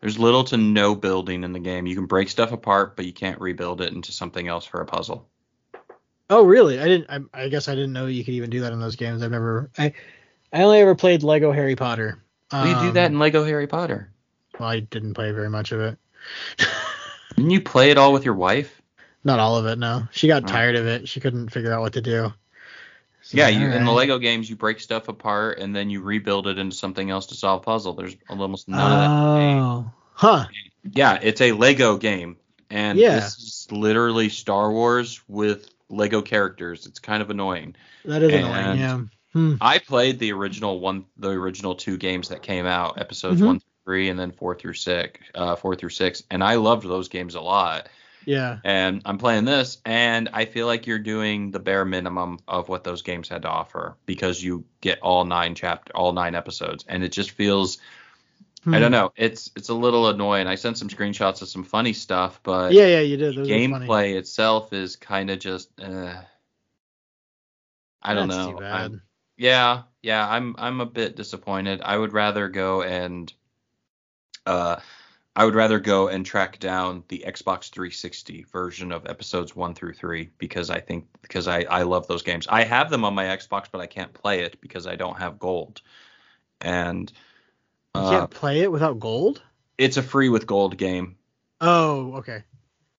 Speaker 3: There's little to no building in the game. You can break stuff apart, but you can't rebuild it into something else for a puzzle.
Speaker 1: Oh, really? I didn't. I, I guess I didn't know you could even do that in those games. I've never. I I only ever played Lego Harry Potter.
Speaker 3: you do that
Speaker 1: Um,
Speaker 3: in Lego Harry Potter.
Speaker 1: Well, I didn't play very much of it.
Speaker 3: Didn't you play it all with your wife?
Speaker 1: Not all of it. No, she got
Speaker 3: Oh.
Speaker 1: tired of it. She couldn't figure out what to do. So,
Speaker 3: Yeah, you, in the. Lego games, you break stuff apart and then you rebuild it into something else to solve a puzzle. There's almost none of that. in the game.
Speaker 1: Oh, huh.
Speaker 3: Yeah, it's a Lego game, and
Speaker 1: Yeah.
Speaker 3: this is literally Star Wars with Lego characters. It's kind of annoying.
Speaker 1: That is
Speaker 3: And-
Speaker 1: annoying. Yeah. Hmm.
Speaker 3: I played the original one, the original two games that came out, episodes
Speaker 1: Mhm.
Speaker 3: one through three, and then four through six, uh, four through six, and I loved those games a lot.
Speaker 1: Yeah.
Speaker 3: And I'm playing this, and I feel like you're doing the bare minimum of what those games had to offer because you get all nine chapter, all nine episodes, and it just feels. I
Speaker 1: Hmm.
Speaker 3: don't know. It's it's a little annoying. I sent some screenshots of some funny stuff, but
Speaker 1: Yeah, yeah, you did. Those
Speaker 3: gameplay itself is kind of just. Uh, I don't
Speaker 1: That's
Speaker 3: know.
Speaker 1: Too
Speaker 3: I'm-
Speaker 1: bad.
Speaker 3: yeah, yeah, I'm I'm a bit disappointed. I would rather go and uh I would rather go and track down the Xbox 360 version of episodes 1 through 3 because I think because I I love those games. I have them on my Xbox but I can't play it because I don't have gold. And
Speaker 1: You
Speaker 3: uh,
Speaker 1: can't play it without gold.
Speaker 3: it's a free with gold game.
Speaker 1: Oh, okay.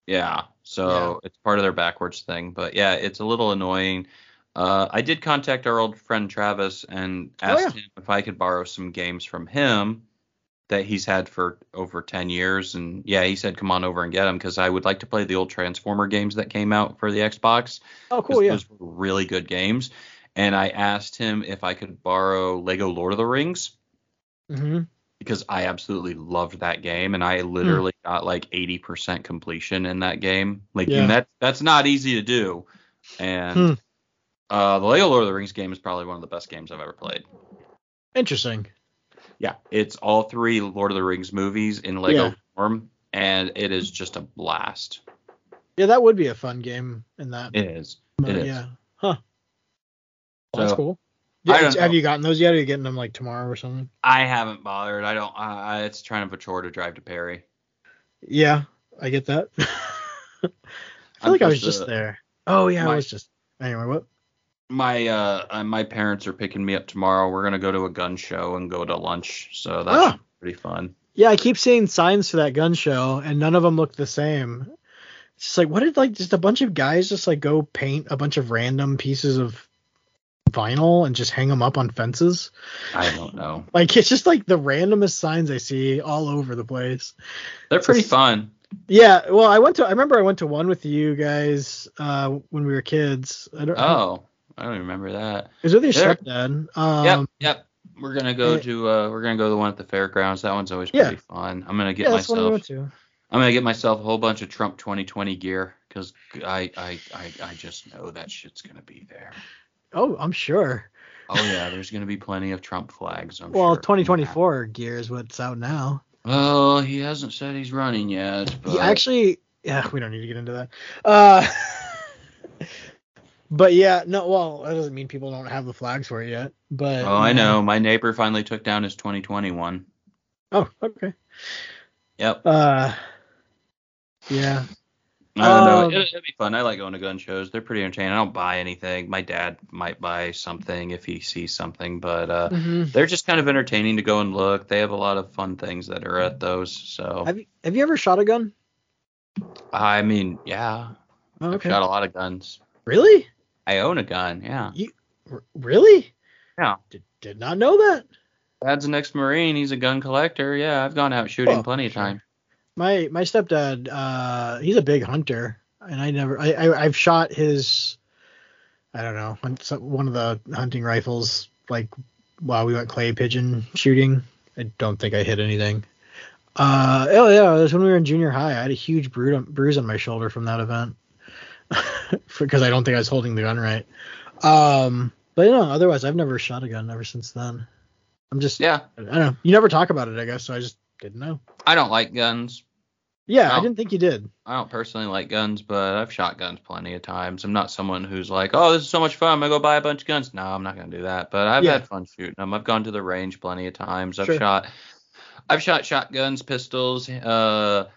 Speaker 3: Yeah. So it's part of their backwards thing. But yeah, it's a little annoying. Uh, I did contact our old friend Travis and
Speaker 1: Oh,
Speaker 3: asked him if I could borrow some games from him that he's had for over 10 years. And yeah, he said, come on over and get them because I would like to play the old Transformer games that came out for the Xbox.
Speaker 1: Oh, cool. Yeah.
Speaker 3: Those were really good games. And I asked him if I could borrow Lego Lord of the Rings
Speaker 1: hmm
Speaker 3: because I absolutely loved that game and I literally got like 80% completion in that game. Like
Speaker 1: Yeah.
Speaker 3: that that's not easy to do. And
Speaker 1: Hmm.
Speaker 3: uh the Lego Lord of the Rings game is probably one of the best games I've ever played.
Speaker 1: Interesting.
Speaker 3: Yeah, it's all three Lord of the Rings movies in Lego
Speaker 1: Yeah.
Speaker 3: form and it is just a blast.
Speaker 1: Yeah, that would be a fun game in that.
Speaker 3: It is. it is.
Speaker 1: Yeah. Huh. Well, that's
Speaker 3: So,
Speaker 1: cool. Have
Speaker 3: know.
Speaker 1: you gotten those yet? Are you getting them like tomorrow or something?
Speaker 3: I haven't bothered. I don't I- it's trying of a chore to drive to Perry.
Speaker 1: Yeah, I get that. I feel
Speaker 3: I'm
Speaker 1: like I was just
Speaker 3: to- uh,
Speaker 1: there. Oh yeah, I was just. Anyway, what?
Speaker 3: My uh uh, my parents are picking me up tomorrow. We're going to go to a gun show and go to lunch. So that's
Speaker 1: Ah.
Speaker 3: pretty fun.
Speaker 1: Yeah, I keep seeing signs for that gun show, and none of them look the same. It's just like, what did like just a bunch of guys just like go paint a bunch of random pieces of vinyl and just hang them up on fences?
Speaker 3: I don't know.
Speaker 1: Like it's just like the randomest signs I see all over the place.
Speaker 3: They're pretty
Speaker 1: Just-
Speaker 3: fun.
Speaker 1: Yeah, well, I went to. I remember I went to one with you guys uh, when we were kids. I don't.
Speaker 3: Oh, I don't remember that.
Speaker 1: it was with your
Speaker 3: There-
Speaker 1: stepdad. Um,
Speaker 3: yep, yep. We're gonna go
Speaker 1: eh.
Speaker 3: to uh we're gonna go to the one at the fairgrounds. That one's always
Speaker 1: Yeah.
Speaker 3: pretty fun. I'm gonna get
Speaker 1: yeah, that's what I
Speaker 3: myself
Speaker 1: to.
Speaker 3: I'm gonna get myself a whole bunch of Trump 2020 gear because I, I I I just know that shit's gonna be there.
Speaker 1: Oh, I'm sure.
Speaker 3: Oh yeah, there's gonna be plenty of Trump flags. I'm
Speaker 1: well,
Speaker 3: sure.
Speaker 1: 2024 gear is what's out now.
Speaker 3: Well, he hasn't said he's running yet. But
Speaker 1: Yeah, actually, yeah, we don't need to get into that. Uh, but yeah, no. Well, that doesn't mean people don't have the flags for it yet. But
Speaker 3: Oh, I know. My neighbor finally took down his 2021.
Speaker 1: Oh, okay.
Speaker 3: Yep.
Speaker 1: Uh, yeah.
Speaker 3: I don't know.
Speaker 1: Um,
Speaker 3: It, it'd be fun. I like going to gun shows. They're pretty entertaining. I don't buy anything. My dad might buy something if he sees something, but uh,
Speaker 1: Mhm.
Speaker 3: they're just kind of entertaining to go and look. They have a lot of fun things that are at those. So
Speaker 1: Have you Have you ever shot a gun?
Speaker 3: I mean, yeah,
Speaker 1: Oh,
Speaker 3: I've shot a lot of guns.
Speaker 1: Really?
Speaker 3: I own a gun. Yeah.
Speaker 1: R- really?
Speaker 3: Yeah.
Speaker 1: Did, did not know that.
Speaker 3: Dad's an ex-marine. He's a gun collector. Yeah, I've gone out shooting plenty of
Speaker 1: sure.
Speaker 3: time.
Speaker 1: My my stepdad, uh, he's a big hunter, and I never, I, I I've shot his, I don't know, one of the hunting rifles like while we went clay pigeon shooting. I don't think I hit anything. Uh, oh yeah, it was when we were in junior high. I had a huge bruise on, bruise on my shoulder from that event because I don't think I was holding the gun right. Um, but you know, otherwise I've never shot a gun ever since then. I'm just,
Speaker 3: Yeah,
Speaker 1: I don't know. You never talk about it, I guess, so I just didn't know.
Speaker 3: I don't like guns.
Speaker 1: Yeah, I
Speaker 3: Oh.
Speaker 1: didn't think you did.
Speaker 3: I don't personally like guns, but I've shot guns plenty of times. I'm not someone who's like, oh, this is so much fun. I'm gonna go buy a bunch of guns. No, I'm not gonna do that. But I've
Speaker 1: Yeah.
Speaker 3: had fun shooting them. I've gone to the range plenty of times. I've
Speaker 1: Sure.
Speaker 3: shot, I've shot shotguns, pistols, uh,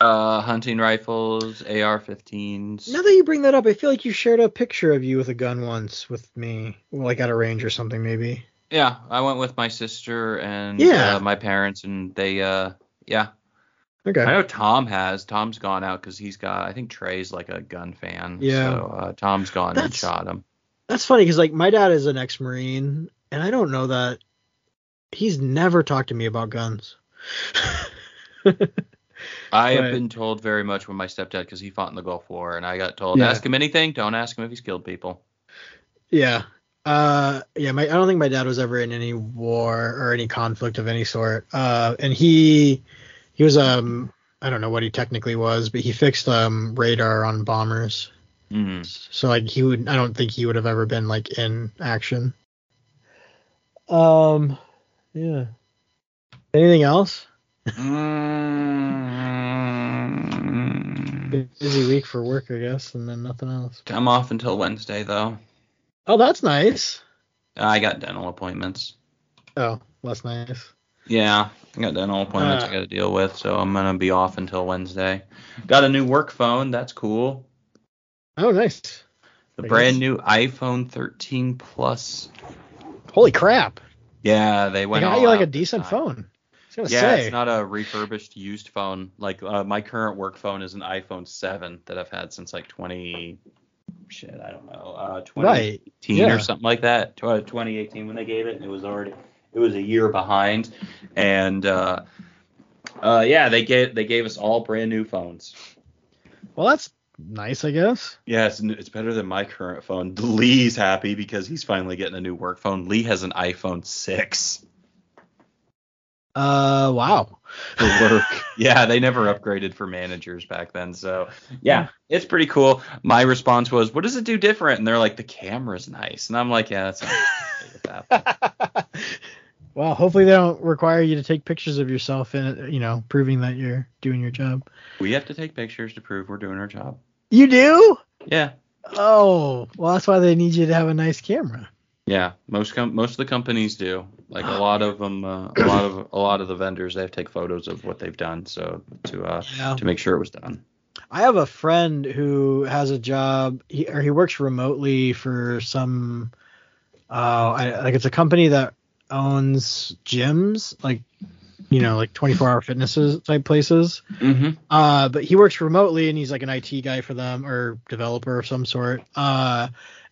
Speaker 3: uh, hunting rifles, AR-15s.
Speaker 1: Now that you bring that up, I feel like you shared a picture of you with a gun once with me, like at a range or something, maybe.
Speaker 3: Yeah, I went with my sister and
Speaker 1: Yeah.
Speaker 3: uh, my parents, and they, uh, yeah.
Speaker 1: Okay.
Speaker 3: I know Tom has. Tom's gone out because he's got. I think Trey's like a gun fan.
Speaker 1: Yeah.
Speaker 3: So uh, Tom's gone and shot him.
Speaker 1: That's funny because like my dad is an ex-marine, and I don't know that he's never talked to me about guns.
Speaker 3: I have been told very much with my stepdad because he fought in the Gulf War, and I got told
Speaker 1: Yeah.
Speaker 3: ask him anything, don't ask him if he's killed people.
Speaker 1: yeah. Uh, yeah. My I don't think my dad was ever in any war or any conflict of any sort. Uh, and he he was um I don't know what he technically was, but he fixed um radar on bombers.
Speaker 3: Mm.
Speaker 1: So like he would I don't think he would have ever been like in action. Um yeah. Anything else?
Speaker 3: Mm.
Speaker 1: Busy week for work, I guess, and then nothing else.
Speaker 3: I'm off until Wednesday though.
Speaker 1: Oh, that's nice.
Speaker 3: I got dental appointments.
Speaker 1: Oh, that's nice.
Speaker 3: Yeah, I got dental appointments
Speaker 1: Uh.
Speaker 3: I got to deal with, so I'm gonna be off until Wednesday. Got a new work phone. That's cool.
Speaker 1: Oh, nice.
Speaker 3: The
Speaker 1: I
Speaker 3: brand
Speaker 1: guess.
Speaker 3: new iPhone 13 Plus.
Speaker 1: Holy crap!
Speaker 3: Yeah, they went.
Speaker 1: They
Speaker 3: got
Speaker 1: you like a decent phone. I was gonna
Speaker 3: Yeah,
Speaker 1: say.
Speaker 3: it's not a refurbished used phone. Like uh, my current work phone is an iPhone 7 that I've had since like 20 shit, I don't know, uh 2018
Speaker 1: Right. yeah.
Speaker 3: or something like that. 2018 when they gave it, and it was already it was a year behind and uh uh yeah, they gave they gave us all brand new phones.
Speaker 1: Well, that's nice, I guess.
Speaker 3: Yeah, it's, it's better than my current phone. Lee's happy because he's finally getting a new work phone. Lee has an iPhone 6
Speaker 1: Uh, wow.
Speaker 3: work. yeah, they never upgraded for managers back then. So, yeah, it's pretty cool. My response was, "What does it do different?" And they're like, "The camera's nice." And I'm like, "Yeah, that's not
Speaker 1: well, hopefully they don't require you to take pictures of yourself and you know, proving that you're doing your job.
Speaker 3: We have to take pictures to prove we're doing our job."
Speaker 1: You do?
Speaker 3: Yeah.
Speaker 1: Oh, well, that's why they need you to have a nice camera.
Speaker 3: Yeah, most com- most of the companies do. Like a lot of them, uh, a lot of a lot of the vendors, they have to take photos of what they've done, so to uh,
Speaker 1: Yeah.
Speaker 3: to make sure it was done.
Speaker 1: I have a friend who has a job, he, or he works remotely for some, uh, I, like it's a company that owns gyms, like, you know, like 24 hour fitnesses type places.
Speaker 3: Mm-hmm.
Speaker 1: Uh, but he works remotely and he's like an IT guy for them or developer of some sort. Uh,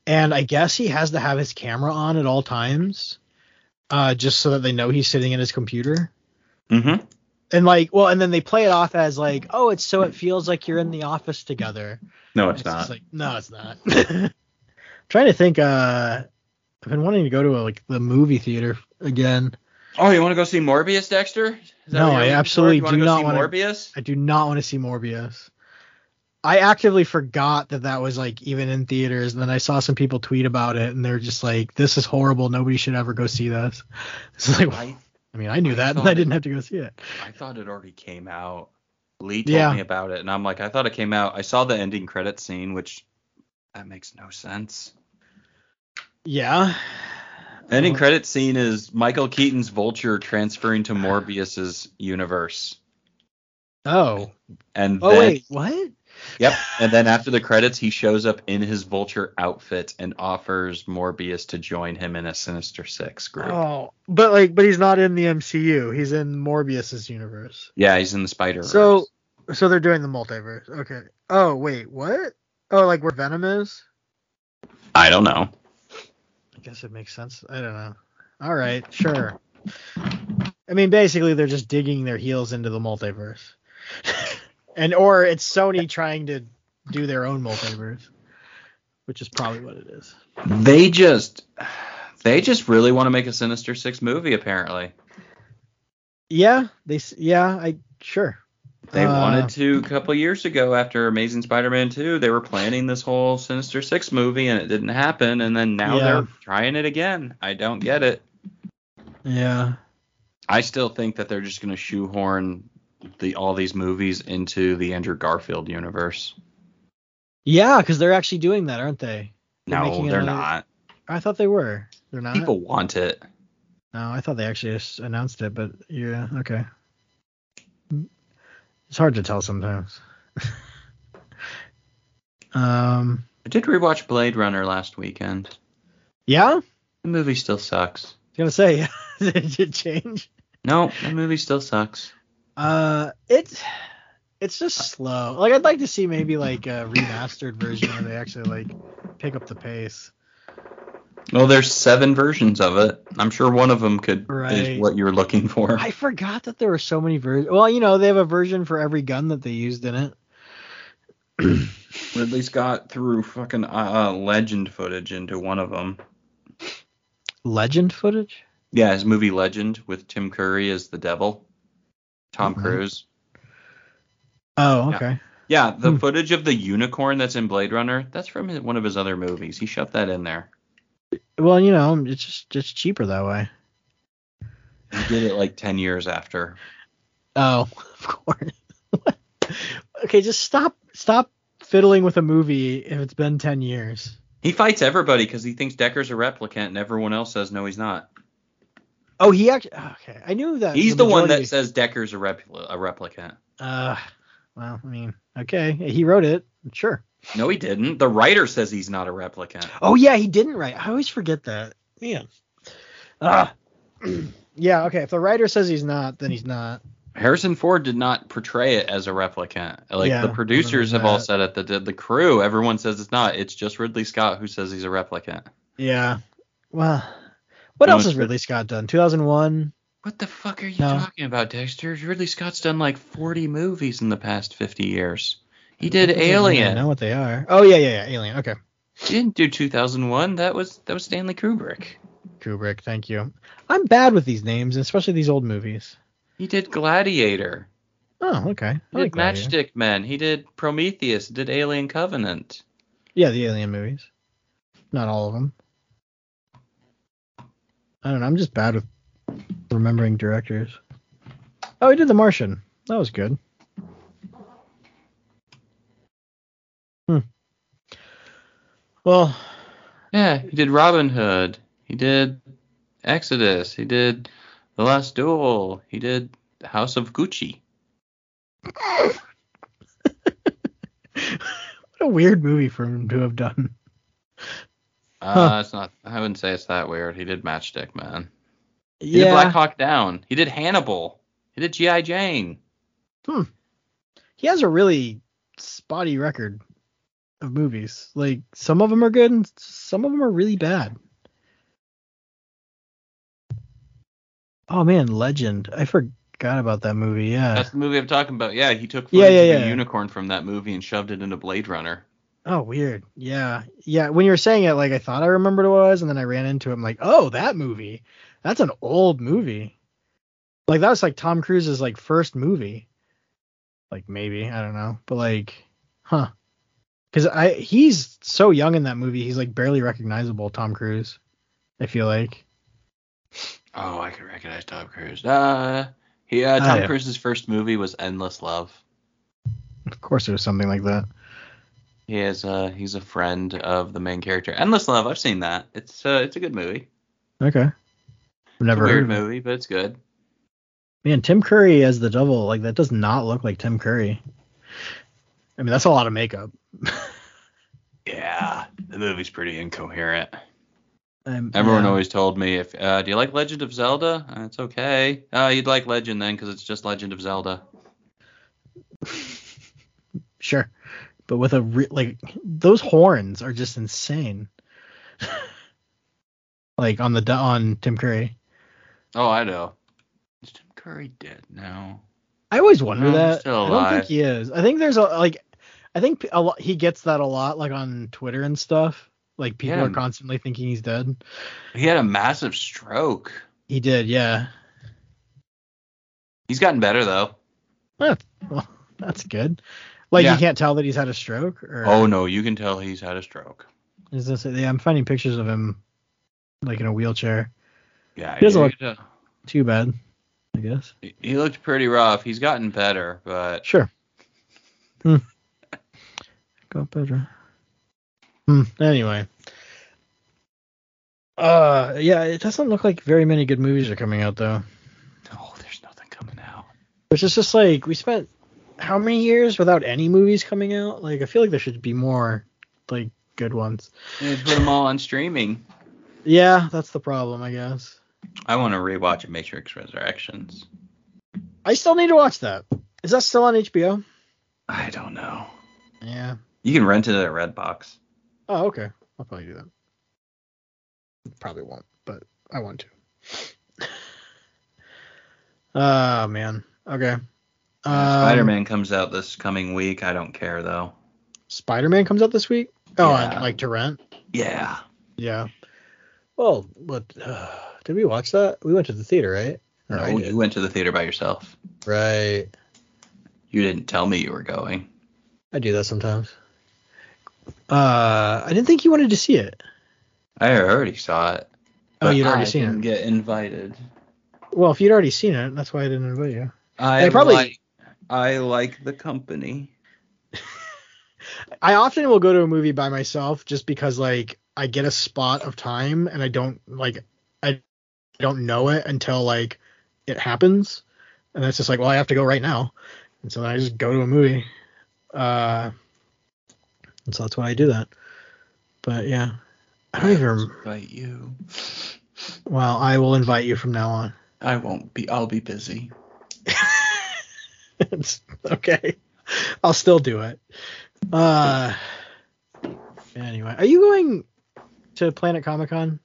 Speaker 1: and I guess he has to have his camera on at all times, uh, just so that they know he's sitting at his computer.
Speaker 3: Mm-hmm.
Speaker 1: And like, well, and then they play it off as like, oh, it's so it feels like you're in the office together.
Speaker 3: No, it's,
Speaker 1: It's
Speaker 3: not.
Speaker 1: like, no, it's not. trying to think. Uh, I've been wanting to go to a, like the movie theater again.
Speaker 3: Oh, you want to go see Morbius, Dexter? Is that
Speaker 1: No, I absolutely do not wanna-
Speaker 3: Morbius.
Speaker 1: I do not want to see Morbius. I actively forgot that that was like even in theaters, and then I saw some people tweet about it, and they're just like, "This is horrible. Nobody should ever go see this." It's like,
Speaker 3: I,
Speaker 1: I mean, I knew
Speaker 3: I
Speaker 1: that, and I didn't have to go see it.
Speaker 3: I thought it already came out. Lee told
Speaker 1: Yeah.
Speaker 3: me about it, and I'm like, I thought it came out. I saw the ending credit scene, which That makes no sense.
Speaker 1: Yeah.
Speaker 3: Ending
Speaker 1: Well-
Speaker 3: credit scene is Michael Keaton's Vulture transferring to Morbius's universe.
Speaker 1: Oh.
Speaker 3: And
Speaker 1: Oh
Speaker 3: then,
Speaker 1: wait, what?
Speaker 3: Yep. And then after the credits, he shows up in his Vulture outfit and offers Morbius to join him in a Sinister Six group.
Speaker 1: Oh, but like, but he's not in the MCU. He's in Morbius's universe.
Speaker 3: Yeah, he's in the Spider.
Speaker 1: So, so they're doing the multiverse. Okay. Oh wait, what? Oh, like where Venom is?
Speaker 3: I don't know.
Speaker 1: I guess it makes sense. I don't know. All right, sure. I mean, basically, they're just digging their heels into the multiverse, and or it's Sony trying to do their own multiverse, which is probably what it is.
Speaker 3: They just, they just really want to make a Sinister Six movie. Apparently,
Speaker 1: Yeah, they. Yeah, I sure.
Speaker 3: they
Speaker 1: Uh,
Speaker 3: wanted to a couple years ago after Amazing Spider-Man 2. They were planning this whole Sinister Six movie, and it didn't happen. And then now
Speaker 1: Yeah.
Speaker 3: they're trying it again. I don't get it.
Speaker 1: Yeah.
Speaker 3: I still think that they're just going to shoehorn the all these movies into the Andrew Garfield universe.
Speaker 1: Yeah, because they're actually doing that, aren't they? They're
Speaker 3: No, they're not.
Speaker 1: I thought they were. They're not.
Speaker 3: People want it.
Speaker 1: No, I thought they actually announced it, but yeah, okay. It's hard to tell sometimes. um,
Speaker 3: I did rewatch Blade Runner last weekend.
Speaker 1: yeah,
Speaker 3: The movie still sucks.
Speaker 1: I was gonna say, did it change?
Speaker 3: No, the movie still sucks.
Speaker 1: Uh, it's it's just slow. Like I'd like to see maybe like a remastered version where they actually like pick up the pace.
Speaker 3: Well, there's seven versions of it. I'm sure one of them could
Speaker 1: Right.
Speaker 3: is what you're looking for.
Speaker 1: I forgot that there were so many versions. Well, you know, they have a version for every gun that they used in it.
Speaker 3: Ridley Scott threw fucking uh, uh, legend footage into one of them.
Speaker 1: Legend footage.
Speaker 3: Yeah, his movie Legend with Tim Curry as the devil. Tom
Speaker 1: Mhm.
Speaker 3: Cruise.
Speaker 1: Oh,
Speaker 3: Yeah.
Speaker 1: okay.
Speaker 3: Yeah, the
Speaker 1: Hmm.
Speaker 3: footage of the unicorn that's in Blade Runner, that's from his, one of his other movies. He shoved that in there.
Speaker 1: Well, you know, it's just just cheaper that way.
Speaker 3: He did it like 10 years after.
Speaker 1: Oh, of course. okay, just stop stop fiddling with a movie if it's been 10 years.
Speaker 3: He fights everybody because he thinks Deckard's a replicant and everyone else says no, he's not.
Speaker 1: Oh, he actually okay. I knew that.
Speaker 3: He's the, one that
Speaker 1: majority-
Speaker 3: says Deckard's a, repl- a replicant.
Speaker 1: uh well, I mean, okay. He wrote it. Sure.
Speaker 3: No, he didn't. The writer says he's not a replicant.
Speaker 1: Oh yeah, he didn't write. I always forget that. Man. Ah. yeah, okay. If the writer says he's not, then he's not.
Speaker 3: Harrison Ford did not portray it as a replicant. Like
Speaker 1: Yeah,
Speaker 3: the producers have all said it. The, the the crew, everyone says it's not. It's just Ridley Scott who says he's a replicant.
Speaker 1: Yeah. Well, what else has Ridley Scott done? 2001.
Speaker 3: What the fuck are you
Speaker 1: No.
Speaker 3: talking about, Dexter? Ridley Scott's done like 40 movies in the past 50 years. He did
Speaker 1: I
Speaker 3: Alien.
Speaker 1: know what they are. Oh yeah, yeah, yeah. Alien. Okay.
Speaker 3: He didn't do 2001. That was that was Stanley Kubrick.
Speaker 1: Kubrick. Thank you. I'm bad with these names, especially these old movies.
Speaker 3: He did Gladiator.
Speaker 1: Oh, okay.
Speaker 3: He
Speaker 1: I like
Speaker 3: did
Speaker 1: Gladiator.
Speaker 3: Matchstick Men. He did Prometheus. Did Alien Covenant.
Speaker 1: Yeah, the Alien movies. Not all of them. I don't know. I'm just bad with remembering directors. Oh, he did The Martian. That was good. Hmm. Well,
Speaker 3: Yeah, he did Robin Hood. He did Exodus. He did The Last Duel. He did House of Gucci.
Speaker 1: what a weird movie for him to have done.
Speaker 3: Uh,
Speaker 1: Huh.
Speaker 3: it's not. I wouldn't say it's that weird. He did Matchstick Man. He
Speaker 1: yeah.
Speaker 3: did Black Hawk Down. He did Hannibal. He did G.I. Jane. Hmm.
Speaker 1: he has a really spotty record of movies. Like some of them are good and some of them are really bad. Oh man, Legend. I forgot about that movie. Yeah.
Speaker 3: That's the movie I'm talking about. Yeah, he took
Speaker 1: Yeah,
Speaker 3: footage
Speaker 1: yeah,
Speaker 3: of
Speaker 1: yeah.
Speaker 3: a unicorn from that movie and shoved it into Blade Runner.
Speaker 1: Oh, weird. Yeah. Yeah, when you were saying it like I thought I remembered what it was and then I ran into it I'm like, "Oh, that movie. That's an old movie." Like that was like Tom Cruise's like first movie. Like maybe, I don't know. But like, huh. Cuz I he's so young in that movie. He's like barely recognizable, Tom Cruise. I feel like.
Speaker 3: Oh, I can recognize Tom Cruise. Uh, he uh, Tom
Speaker 1: Oh, yeah.
Speaker 3: Cruise's first movie was Endless Love.
Speaker 1: Of course it was something like that.
Speaker 3: He is uh he's a friend of the main character. Endless Love, I've seen that. It's uh it's a good movie.
Speaker 1: Okay. I've never
Speaker 3: weird
Speaker 1: heard. of it.
Speaker 3: movie, but it's good.
Speaker 1: Man, Tim Curry as the devil, like that does not look like Tim Curry. I mean, that's a lot of makeup.
Speaker 3: Yeah, the movie's pretty incoherent.
Speaker 1: Um,
Speaker 3: Everyone
Speaker 1: yeah.
Speaker 3: always told me if uh, do you like Legend of Zelda? Uh, it's okay. Uh, you'd like Legend then because it's just Legend of Zelda.
Speaker 1: Sure, but with a re- like those horns are just insane. like on the on Tim Curry.
Speaker 3: Oh, I know. Is Tim Curry dead now?
Speaker 1: I always wonder
Speaker 3: No,
Speaker 1: that. I don't think he is. I think there's a like I think a lot, he gets that a lot like on Twitter and stuff. Like people
Speaker 3: Yeah.
Speaker 1: are constantly thinking he's dead.
Speaker 3: He had a massive stroke.
Speaker 1: He did, yeah.
Speaker 3: He's gotten better though.
Speaker 1: Eh, well, that's good. Like
Speaker 3: Yeah.
Speaker 1: you can't tell that he's had a stroke or
Speaker 3: Oh no, you can tell he's had a stroke.
Speaker 1: is this yeah, I'm finding pictures of him like in a wheelchair.
Speaker 3: Yeah,
Speaker 1: He doesn't look-
Speaker 3: tell.
Speaker 1: Too bad, I guess.
Speaker 3: He- He looked pretty rough. He's gotten better, but
Speaker 1: Sure. Hmm. Got better. Hmm. Anyway. Uh, yeah, it doesn't look like very many good movies are coming out though.
Speaker 3: no, there's nothing coming out.
Speaker 1: Which is just like we spent how many years without any movies coming out? Like I feel like there should be more like good ones.
Speaker 3: They put them all on streaming.
Speaker 1: Yeah, that's the problem, I guess.
Speaker 3: I want to rewatch Matrix Resurrections.
Speaker 1: I still need to watch that. Is that still on HBO?
Speaker 3: I don't know.
Speaker 1: Yeah.
Speaker 3: You can rent it at Redbox.
Speaker 1: Oh, okay. I'll probably do that. Probably won't, but I want to. Oh man. Okay. Um,
Speaker 3: Spider-Man comes out this coming week. I don't care though.
Speaker 1: Spider-Man comes out this week. Oh,
Speaker 3: Yeah.
Speaker 1: and, like to rent.
Speaker 3: Yeah.
Speaker 1: Yeah. Well, what? Uh, did we watch that? We went to the theater, right? Or
Speaker 3: No, you went to the theater by yourself.
Speaker 1: Right.
Speaker 3: You didn't tell me you were going.
Speaker 1: I do that sometimes. Uh, I didn't think you wanted to see it.
Speaker 3: I already saw it.
Speaker 1: Oh, you'd
Speaker 3: but
Speaker 1: already
Speaker 3: I
Speaker 1: seen
Speaker 3: didn't
Speaker 1: it.
Speaker 3: Get invited.
Speaker 1: Well, if you'd already seen it, that's why I didn't invite you.
Speaker 3: I
Speaker 1: I probably-
Speaker 3: like. I like the company.
Speaker 1: I often will go to a movie by myself just because like I get a spot of time and I don't like I don't know it until like it happens. And it's just like, well, I have to go right now. And so I just go to a movie. Uh and so that's why I do that. But yeah. I don't even
Speaker 3: invite you.
Speaker 1: well, I will invite you from now on.
Speaker 3: I won't be. I'll be busy.
Speaker 1: It's okay. I'll still do it. Uh anyway, are you going to Planet Comic Con?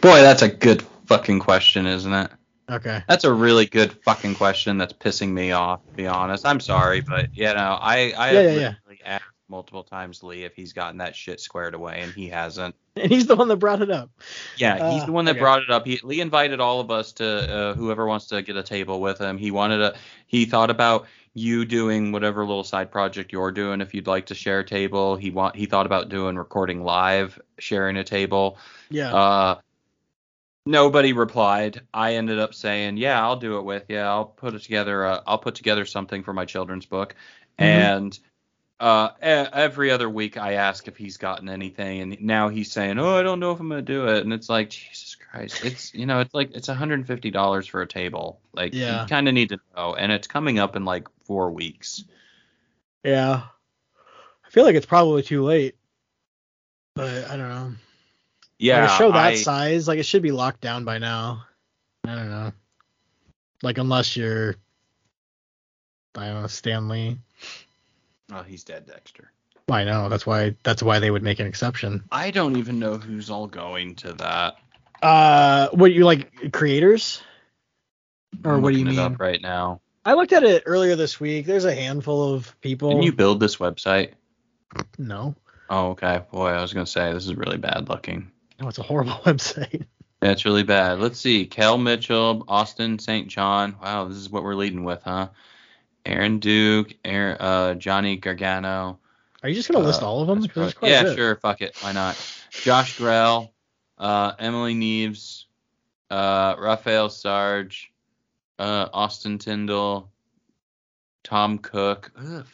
Speaker 3: Boy, that's a good fucking question, isn't it?
Speaker 1: Okay.
Speaker 3: That's a really good fucking question. That's pissing me off. To be honest, I'm sorry, but you know, I I
Speaker 1: Yeah,
Speaker 3: have
Speaker 1: yeah, yeah.
Speaker 3: asked multiple times Lee if he's gotten that shit squared away, and he hasn't.
Speaker 1: And he's the one that brought it up.
Speaker 3: Yeah, he's
Speaker 1: Uh,
Speaker 3: the one that
Speaker 1: okay.
Speaker 3: brought it up. He Lee invited all of us to uh, whoever wants to get a table with him. He wanted a. He thought about you doing whatever little side project you're doing if you'd like to share a table. He want he thought about doing recording live, sharing a table.
Speaker 1: Yeah.
Speaker 3: Uh, nobody replied. I ended up saying, "Yeah, I'll do it with you. I'll put it together. Uh, I'll put together something for my children's book."
Speaker 1: Mhm.
Speaker 3: And uh, every other week I ask if he's gotten anything, and now he's saying, "Oh, I don't know if I'm gonna do it." And it's like, Jesus Christ, it's you know, it's like it's 150 dollars for a table. Like,
Speaker 1: Yeah.
Speaker 3: you kind of need to know, and it's coming up in like four weeks.
Speaker 1: yeah. I feel like it's probably too late. But I don't know.
Speaker 3: Yeah,
Speaker 1: like a show that
Speaker 3: I-
Speaker 1: size, like it should be locked down by now. I don't know. Like unless you're I don't know, Stan Lee.
Speaker 3: Oh, he's dead, Dexter.
Speaker 1: I know, that's why that's why they would make an exception.
Speaker 3: I don't even know who's all going to that.
Speaker 1: Uh what you like creators? Or
Speaker 3: I'm
Speaker 1: what do you mean?
Speaker 3: up right now?
Speaker 1: I looked at it earlier this week. There's a handful of people.
Speaker 3: Didn't you build this website?
Speaker 1: No.
Speaker 3: Oh, okay. Boy, I was gonna say this is really bad looking.
Speaker 1: No, it's a horrible website.
Speaker 3: That's really bad. Let's see. Kel Mitchell, Austin St. John. Wow, this is what we're leading with, huh? Aaron Duke, Aaron, uh, Johnny Gargano.
Speaker 1: Are you just gonna list
Speaker 3: Uh,
Speaker 1: all of them?
Speaker 3: that's
Speaker 1: 'Cause there's
Speaker 3: probably- yeah, sure. Fuck it. Why not? Josh Grelle, uh, Emily Neves, uh, Raphael Sarge, uh, Austin Tindle, Tom Cook. Ugh.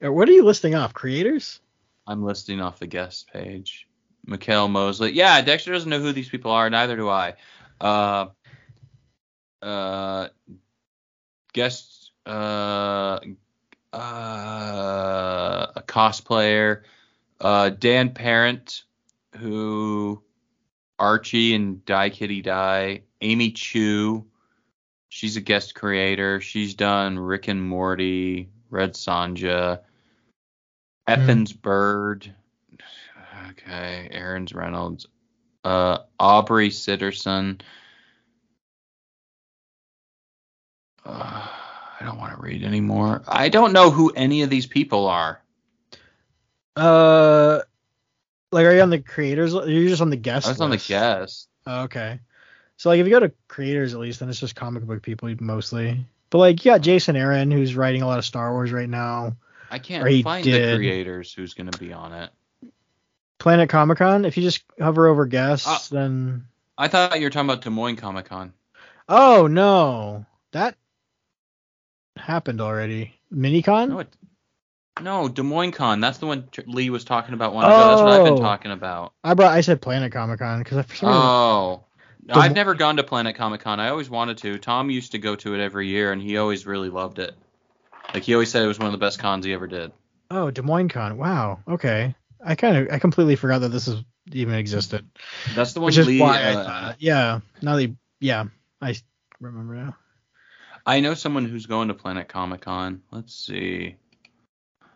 Speaker 1: What are you listing off? Creators?
Speaker 3: I'm listing off the guest page. Mikhail Mosley. Yeah, Dexter doesn't know who these people are. Neither do I. Uh, uh, guest. Uh, uh, a cosplayer. Uh, Dan Parent, who Archie and Die Kitty Die. Amy Chu. She's a guest creator. She's done Rick and Morty, Red Sonja, Effins Bird. Okay, Aaron's Reynolds. Uh, Aubrey Sitterson. Uh, I don't want to read anymore. I don't know who any of these people are.
Speaker 1: Uh, like, are you on the creators? You're just on the guest.
Speaker 3: I was on the
Speaker 1: list.
Speaker 3: guest.
Speaker 1: Oh, okay. So like, if you go to creators at least, then it's just comic book people mostly. But like, you got Jason Aaron who's writing a lot of Star Wars right now.
Speaker 3: I can't find the creators who's going to be on it.
Speaker 1: Planet Comic Con. If you just hover over guests,
Speaker 3: Uh,
Speaker 1: then
Speaker 3: I thought you were talking about Des Moines Comic Con.
Speaker 1: oh no, that happened already. MiniCon.
Speaker 3: No, it, no, Des Moines Con. That's the one Lee was talking about one ago. That's what I've been
Speaker 1: Oh.
Speaker 3: talking about.
Speaker 1: I brought. I said Planet Comic Con because for some reason
Speaker 3: Oh.
Speaker 1: Des
Speaker 3: I've
Speaker 1: Mo-
Speaker 3: never gone to Planet Comic Con. I always wanted to. Tom used to go to it every year, and he always really loved it. Like he always said, it was one of the best cons he ever did.
Speaker 1: Oh, Des Moines Con. Wow. Okay. I kind of I completely forgot that this is even existed.
Speaker 3: That's the one
Speaker 1: Which is
Speaker 3: Lee.
Speaker 1: why I
Speaker 3: uh,
Speaker 1: thought. Yeah. Now they. Yeah. I remember now.
Speaker 3: I know someone who's going to Planet Comic Con. Let's see.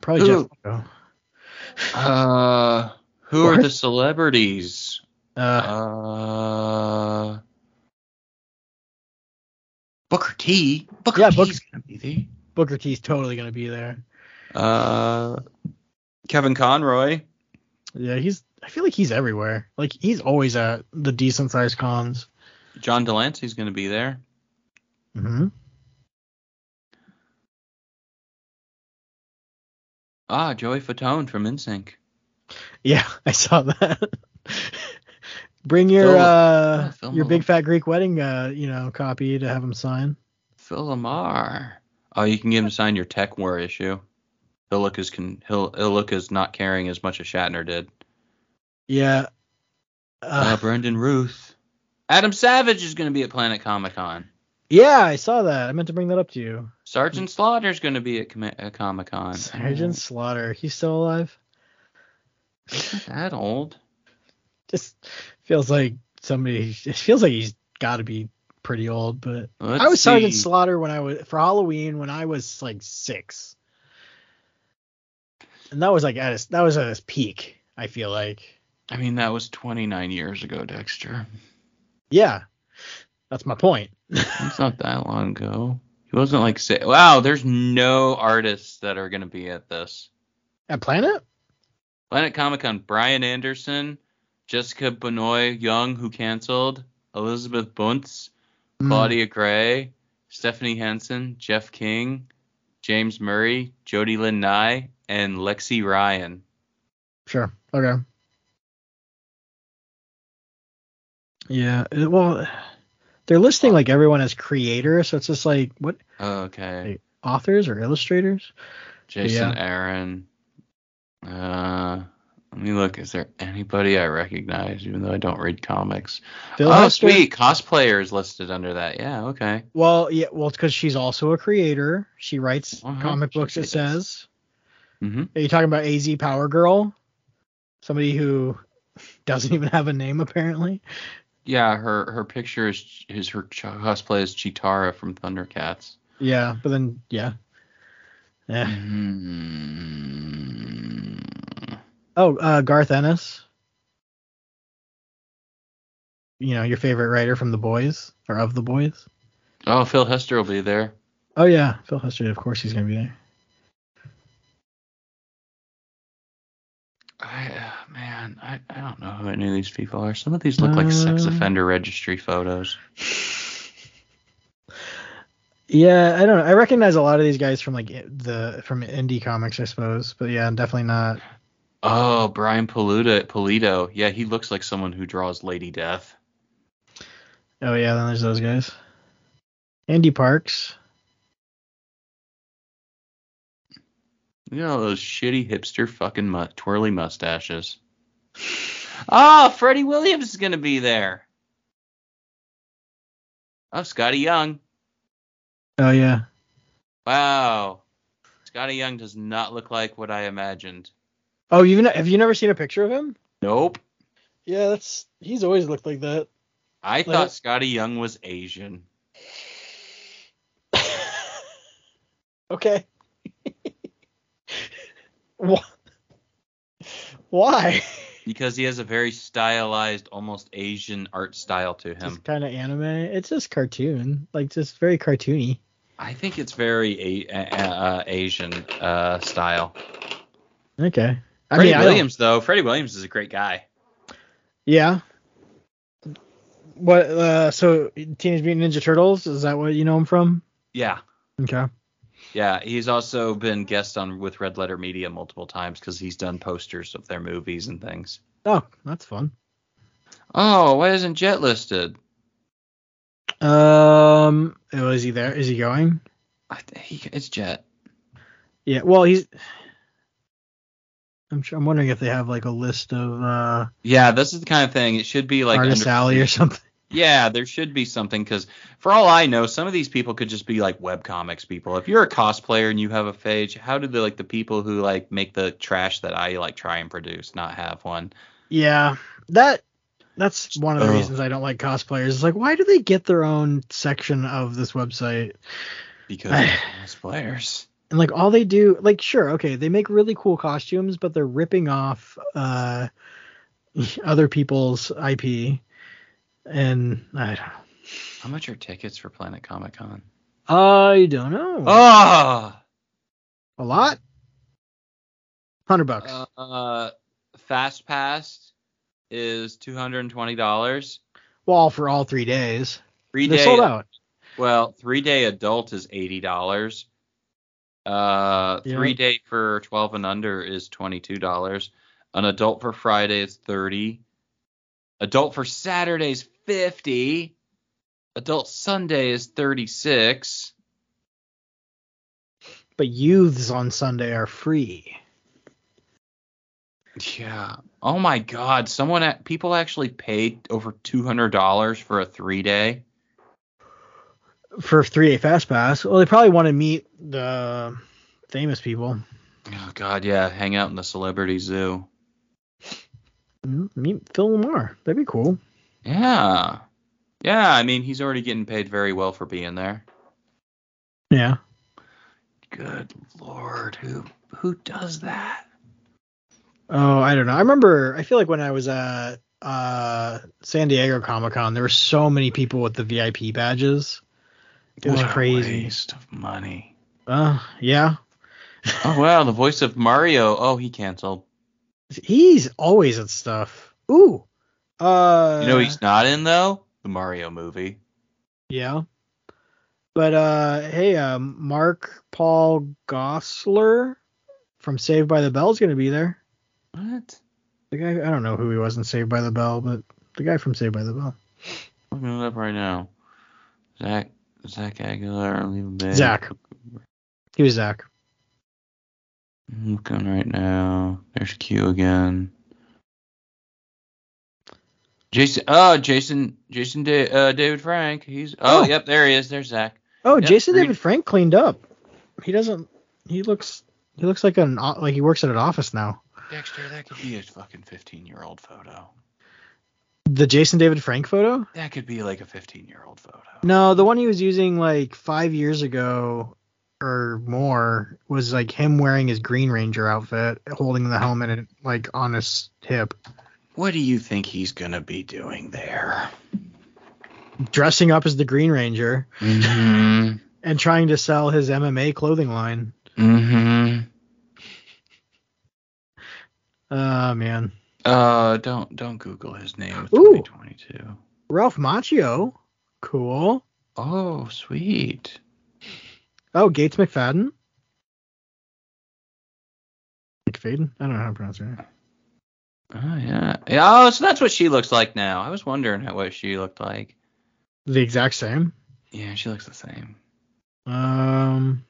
Speaker 1: Probably
Speaker 3: Who?
Speaker 1: Jeff.
Speaker 3: Uh, who are the celebrities?
Speaker 1: Uh,
Speaker 3: Uh, Booker T. Booker
Speaker 1: Yeah,
Speaker 3: T's
Speaker 1: Booker-
Speaker 3: gonna be there.
Speaker 1: Booker T's totally gonna be there.
Speaker 3: Uh, Kevin Conroy.
Speaker 1: Yeah, he's. I feel like he's everywhere. Like he's always at the decent sized cons.
Speaker 3: John de Lancie's gonna be there.
Speaker 1: hmm
Speaker 3: Ah, Joey Fatone from NSYNC.
Speaker 1: Yeah, I saw that. Bring your
Speaker 3: Phil-
Speaker 1: uh
Speaker 3: yeah,
Speaker 1: your big fat Greek wedding uh you know copy to have him sign.
Speaker 3: Phil LaMarr. Oh, you can get him to sign your TekWar issue. He'll look as can he'll he'll look as not caring as much as Shatner did.
Speaker 1: Yeah.
Speaker 3: Uh,
Speaker 1: Uh,
Speaker 3: Brendan Ruth. Adam Savage is gonna be at Planet Comic Con.
Speaker 1: yeah, I saw that. I meant to bring that up to you.
Speaker 3: Sergeant Slaughter's gonna be at, Com- at uh, Comic Con.
Speaker 1: Sergeant mm-hmm. Slaughter, he's still alive.
Speaker 3: That old.
Speaker 1: Just feels like somebody. It feels like he's got to be pretty old. But
Speaker 3: Let's
Speaker 1: I was Sergeant. Slaughter when I was for Halloween when I was like six, and that was like at his, that was at his peak. I feel like.
Speaker 3: I mean, that was 29 years ago, Dexter.
Speaker 1: Yeah, that's my point.
Speaker 3: It's not that long ago. He wasn't like say, wow. There's no artists that are gonna be at this.
Speaker 1: At Planet.
Speaker 3: Planet Comic Con. Brian Anderson, Jessica Benoit Young, who canceled, Elizabeth Bunce,
Speaker 1: Hmm.
Speaker 3: Claudia Gray, Stephanie Henson, Jeff King, James Murray, Jody Lynn Nye, and Lexi Ryan.
Speaker 1: Sure. Okay. Yeah. it- Well, they're listing like everyone as creators, so it's just like what
Speaker 3: Okay.
Speaker 1: authors or illustrators?
Speaker 3: Jason
Speaker 1: Yeah.
Speaker 3: Aaron. Uh, let me look. Is there anybody I recognize, even though I don't read comics?
Speaker 1: Phil
Speaker 3: oh,
Speaker 1: Hester?
Speaker 3: sweet. Cosplayer is listed under that. Yeah, okay.
Speaker 1: Well, yeah. Well, it's because she's also a creator. She writes
Speaker 3: Uh-huh,
Speaker 1: comic
Speaker 3: she
Speaker 1: books. It
Speaker 3: does.
Speaker 1: says.
Speaker 3: Mm-hmm.
Speaker 1: Are you talking about AZ Power Girl? Somebody who doesn't even have a name apparently.
Speaker 3: Yeah, her her picture is is her cosplay is Cheetara from Thundercats.
Speaker 1: Yeah, but then yeah. Yeah.
Speaker 3: Mm-hmm.
Speaker 1: Oh, uh, Garth Ennis. You know, your favorite writer from The Boys or of The Boys.
Speaker 3: Oh, Phil Hester will be there.
Speaker 1: Oh yeah, Phil Hester. Of course, he's gonna be there.
Speaker 3: I, uh, man, I, I don't know who any of these people are. Some of these look like sex
Speaker 1: Uh,
Speaker 3: offender registry photos.
Speaker 1: Yeah, I don't know. I recognize a lot of these guys from like the from indie comics, I suppose. But yeah, definitely not.
Speaker 3: Oh, Brian Polito, Polito. Yeah, he looks like someone who draws Lady Death.
Speaker 1: Oh yeah, then there's those guys. Andy Parks.
Speaker 3: Look at all those shitty hipster fucking mu- twirly mustaches. Oh, Freddie Williams is gonna be there. Oh, Skottie Young.
Speaker 1: Oh yeah.
Speaker 3: Wow. Skottie Young does not look like what I imagined.
Speaker 1: Oh, you have you never seen a picture of him?
Speaker 3: Nope.
Speaker 1: Yeah, that's he's always looked like that.
Speaker 3: I
Speaker 1: Like
Speaker 3: thought Skottie Young was Asian.
Speaker 1: okay. Wha- Why?
Speaker 3: Because he has a very stylized, almost Asian art style to him.
Speaker 1: Kind of anime. It's just cartoon, like just very cartoony.
Speaker 3: I think it's very a- a- uh, Asian uh, style.
Speaker 1: Okay. I
Speaker 3: Freddie
Speaker 1: mean,
Speaker 3: Williams, though, Freddie Williams is a great guy.
Speaker 1: Yeah. What? Uh, so Teenage Mutant Ninja Turtles is that what you know him from?
Speaker 3: Yeah,
Speaker 1: Okay.
Speaker 3: Yeah. He's also been guest on with Red Letter Media multiple times because he's done posters of their movies and things.
Speaker 1: Oh, that's fun.
Speaker 3: Oh, why isn't Jet listed?
Speaker 1: Um, oh, is he there? Is he going?
Speaker 3: I he, it's Jet.
Speaker 1: Yeah. Well, he's. I'm sure, I'm wondering if they have like a list of uh
Speaker 3: Yeah, this is the kind of thing. It should be like
Speaker 1: Artist
Speaker 3: under-
Speaker 1: Alley or something.
Speaker 3: Yeah, there should be something because for all I know, some of these people could just be like webcomics people. If you're a cosplayer and you have a page, how do the like the people who like make the trash that I like try and produce not have one?
Speaker 1: Yeah, that that's one of the
Speaker 3: Ugh.
Speaker 1: reasons I don't like cosplayers. It's like, why do they get their own section of this website?
Speaker 3: Because cosplayers.
Speaker 1: And like all they do, like sure, okay, they make really cool costumes, but they're ripping off uh other people's IP. And I don't
Speaker 3: How much are tickets for Planet Comic Con?
Speaker 1: I don't know.
Speaker 3: Oh,
Speaker 1: A lot? Hundred bucks.
Speaker 3: uh, Fast Pass is two hundred and twenty dollars.
Speaker 1: well, for all three days.
Speaker 3: Three
Speaker 1: They're
Speaker 3: day
Speaker 1: sold out.
Speaker 3: Well, three day adult is eighty dollars. Uh,
Speaker 1: Yeah.
Speaker 3: three day for twelve and under is twenty two dollars. An adult for Friday is thirty. Adult for Saturday is fifty. Adult Sunday is thirty six.
Speaker 1: But youths on Sunday are free.
Speaker 3: Yeah. Oh my God! Someone, people actually paid over two hundred dollars for a three day.
Speaker 1: For three day fast pass. Well, they probably want to meet the famous people.
Speaker 3: Oh God, yeah. Hang out in the celebrity zoo.
Speaker 1: Mm, Meet Phil LaMarr. That'd be cool.
Speaker 3: Yeah. Yeah. I mean, he's already getting paid very well for being there.
Speaker 1: Yeah.
Speaker 3: Good lord, who who does that?
Speaker 1: Oh, I don't know. I remember. I feel like when I was at uh, San Diego Comic Con, there were so many people with the VIP badges. It was
Speaker 3: What a
Speaker 1: crazy.
Speaker 3: waste of money.
Speaker 1: Uh, yeah.
Speaker 3: Oh wow, the voice of Mario. Oh, he canceled.
Speaker 1: He's always at stuff. Ooh. Uh.
Speaker 3: You know he's not in though. The Mario movie.
Speaker 1: Yeah. But uh, hey, um, Mark Paul Gosselaar from Saved by the Bell is gonna be there.
Speaker 3: What?
Speaker 1: The guy, I don't know who he was in Saved by the Bell, but the guy from Saved by the Bell.
Speaker 3: Looking it up right now. Zach Zach Aguilar, a bit.
Speaker 1: Zach. He was Zach.
Speaker 3: I'm looking right now. There's Q again. Jason. Oh, Jason. Jason. Da- uh, David Frank. He's. Oh,
Speaker 1: Oh.
Speaker 3: yep. There he is. There's Zach.
Speaker 1: Oh,
Speaker 3: Yep,
Speaker 1: Jason
Speaker 3: green-
Speaker 1: David Frank cleaned up. He doesn't. He looks. He looks like an like he works at an office now.
Speaker 3: Dexter, that could be a fucking 15 year old photo.
Speaker 1: The Jason David Frank photo?
Speaker 3: That could be like a 15 year old photo.
Speaker 1: No, the one he was using like five years ago or more was like him wearing his Green Ranger outfit, holding the helmet and, like on his hip,
Speaker 3: What do you think he's gonna be doing there?
Speaker 1: dressing up as the Green Ranger
Speaker 3: Mm-hmm.
Speaker 1: and trying to sell his MMA clothing line.
Speaker 3: Mm-hmm.
Speaker 1: Uh man.
Speaker 3: Uh, don't don't Google his name. With
Speaker 1: Ooh.
Speaker 3: 2022.
Speaker 1: Ralph Macchio. Cool.
Speaker 3: Oh, sweet.
Speaker 1: Oh, Gates McFadden. McFadden? I don't know how to pronounce name.
Speaker 3: Oh yeah. Yeah. Oh, so that's what she looks like now. I was wondering how, what she looked like.
Speaker 1: The exact same.
Speaker 3: Yeah, she looks the same.
Speaker 1: Um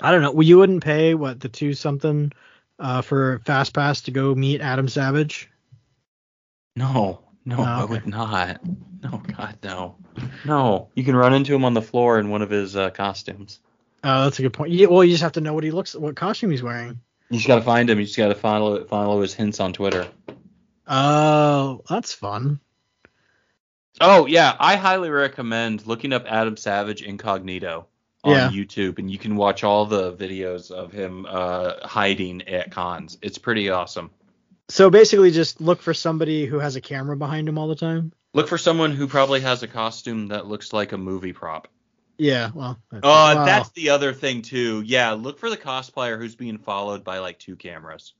Speaker 1: I don't know. Well, you wouldn't pay what the two something uh, for fast pass to go meet Adam Savage.
Speaker 3: No, no,
Speaker 1: Oh,
Speaker 3: I would not. No, God, no, no. You can run into him on the floor in one of his uh, costumes.
Speaker 1: Oh, that's a good point. Yeah, well, you just have to know what he looks, what costume he's wearing.
Speaker 3: You just gotta find him. You just gotta follow follow his hints on Twitter.
Speaker 1: Oh, that's fun.
Speaker 3: Oh yeah, I highly recommend looking up Adam Savage Incognito on
Speaker 1: Yeah.
Speaker 3: YouTube, and you can watch all the videos of him uh, hiding at cons. It's pretty awesome.
Speaker 1: So basically, just look for somebody who has a camera behind him all the time.
Speaker 3: Look for someone who probably has a costume that looks like a movie prop.
Speaker 1: Yeah, well.
Speaker 3: Oh,
Speaker 1: wow.
Speaker 3: that's the other thing too. Yeah, look for the cosplayer who's being followed by like two cameras.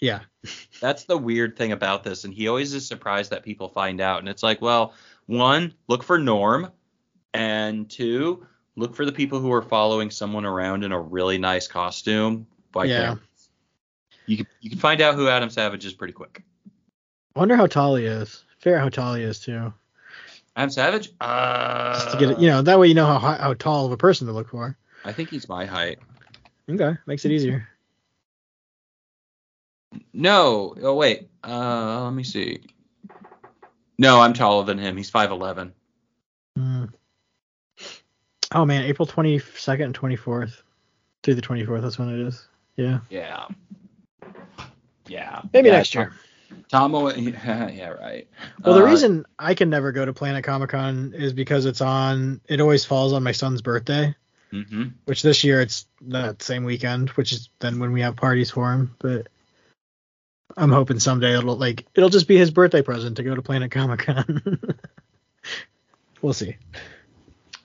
Speaker 1: yeah.
Speaker 3: That's the weird thing about this, and he always is surprised that people find out. And it's like, well, one, look for Norm, and two, look for the people who are following someone around in a really nice costume by
Speaker 1: Yeah.
Speaker 3: cameras. You can you can find out who Adam Savage is pretty quick.
Speaker 1: I wonder how tall he is. Figure out how tall he is too.
Speaker 3: Adam Savage? Uh,
Speaker 1: Just to get it, you know, that way you know how hi- how tall of a person to look for.
Speaker 3: I think he's my height.
Speaker 1: Okay, makes it easier.
Speaker 3: No. Oh wait. Uh, let me see. No, I'm taller than him. He's five eleven.
Speaker 1: Hmm. Oh man, April twenty second and twenty fourth through the twenty fourth. That's when it is. Yeah.
Speaker 3: Yeah. Yeah.
Speaker 1: Maybe
Speaker 3: Yeah,
Speaker 1: next year.
Speaker 3: Tom, yeah, right.
Speaker 1: Well, the
Speaker 3: Uh,
Speaker 1: reason I can never go to Planet Comicon is because it's on. It always falls on my son's birthday,
Speaker 3: mhm.
Speaker 1: which this year it's that same weekend, which is then when we have parties for him. But I'm hoping someday it'll like it'll just be his birthday present to go to Planet Comicon. we'll see.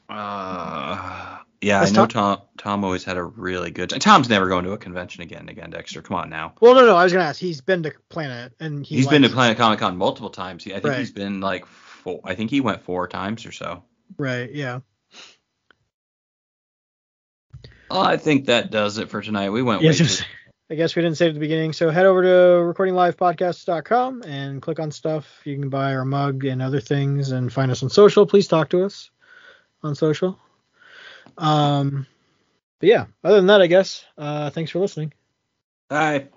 Speaker 3: Uh, yeah,
Speaker 1: Has
Speaker 3: I know
Speaker 1: Tom-
Speaker 3: Tom. Tom always had a really good. time. Tom's never going to a convention again. Again, Dexter, come on now.
Speaker 1: Well, no, no, I was gonna ask. He's been to Planet and he
Speaker 3: he's been to. Planet Comicon multiple times. He, I think
Speaker 1: Right.
Speaker 3: he's been like four. I think he went four times or so.
Speaker 1: Right. Yeah.
Speaker 3: Well, I think that does it for tonight. We went way too.
Speaker 1: I guess we didn't say at the beginning. So head over to recordinglivepodcast.com and click on stuff. You can buy our mug and other things and find us on social. Please talk to us on social. Um, but yeah, other than that, I guess. Uh, thanks for listening.
Speaker 3: Bye.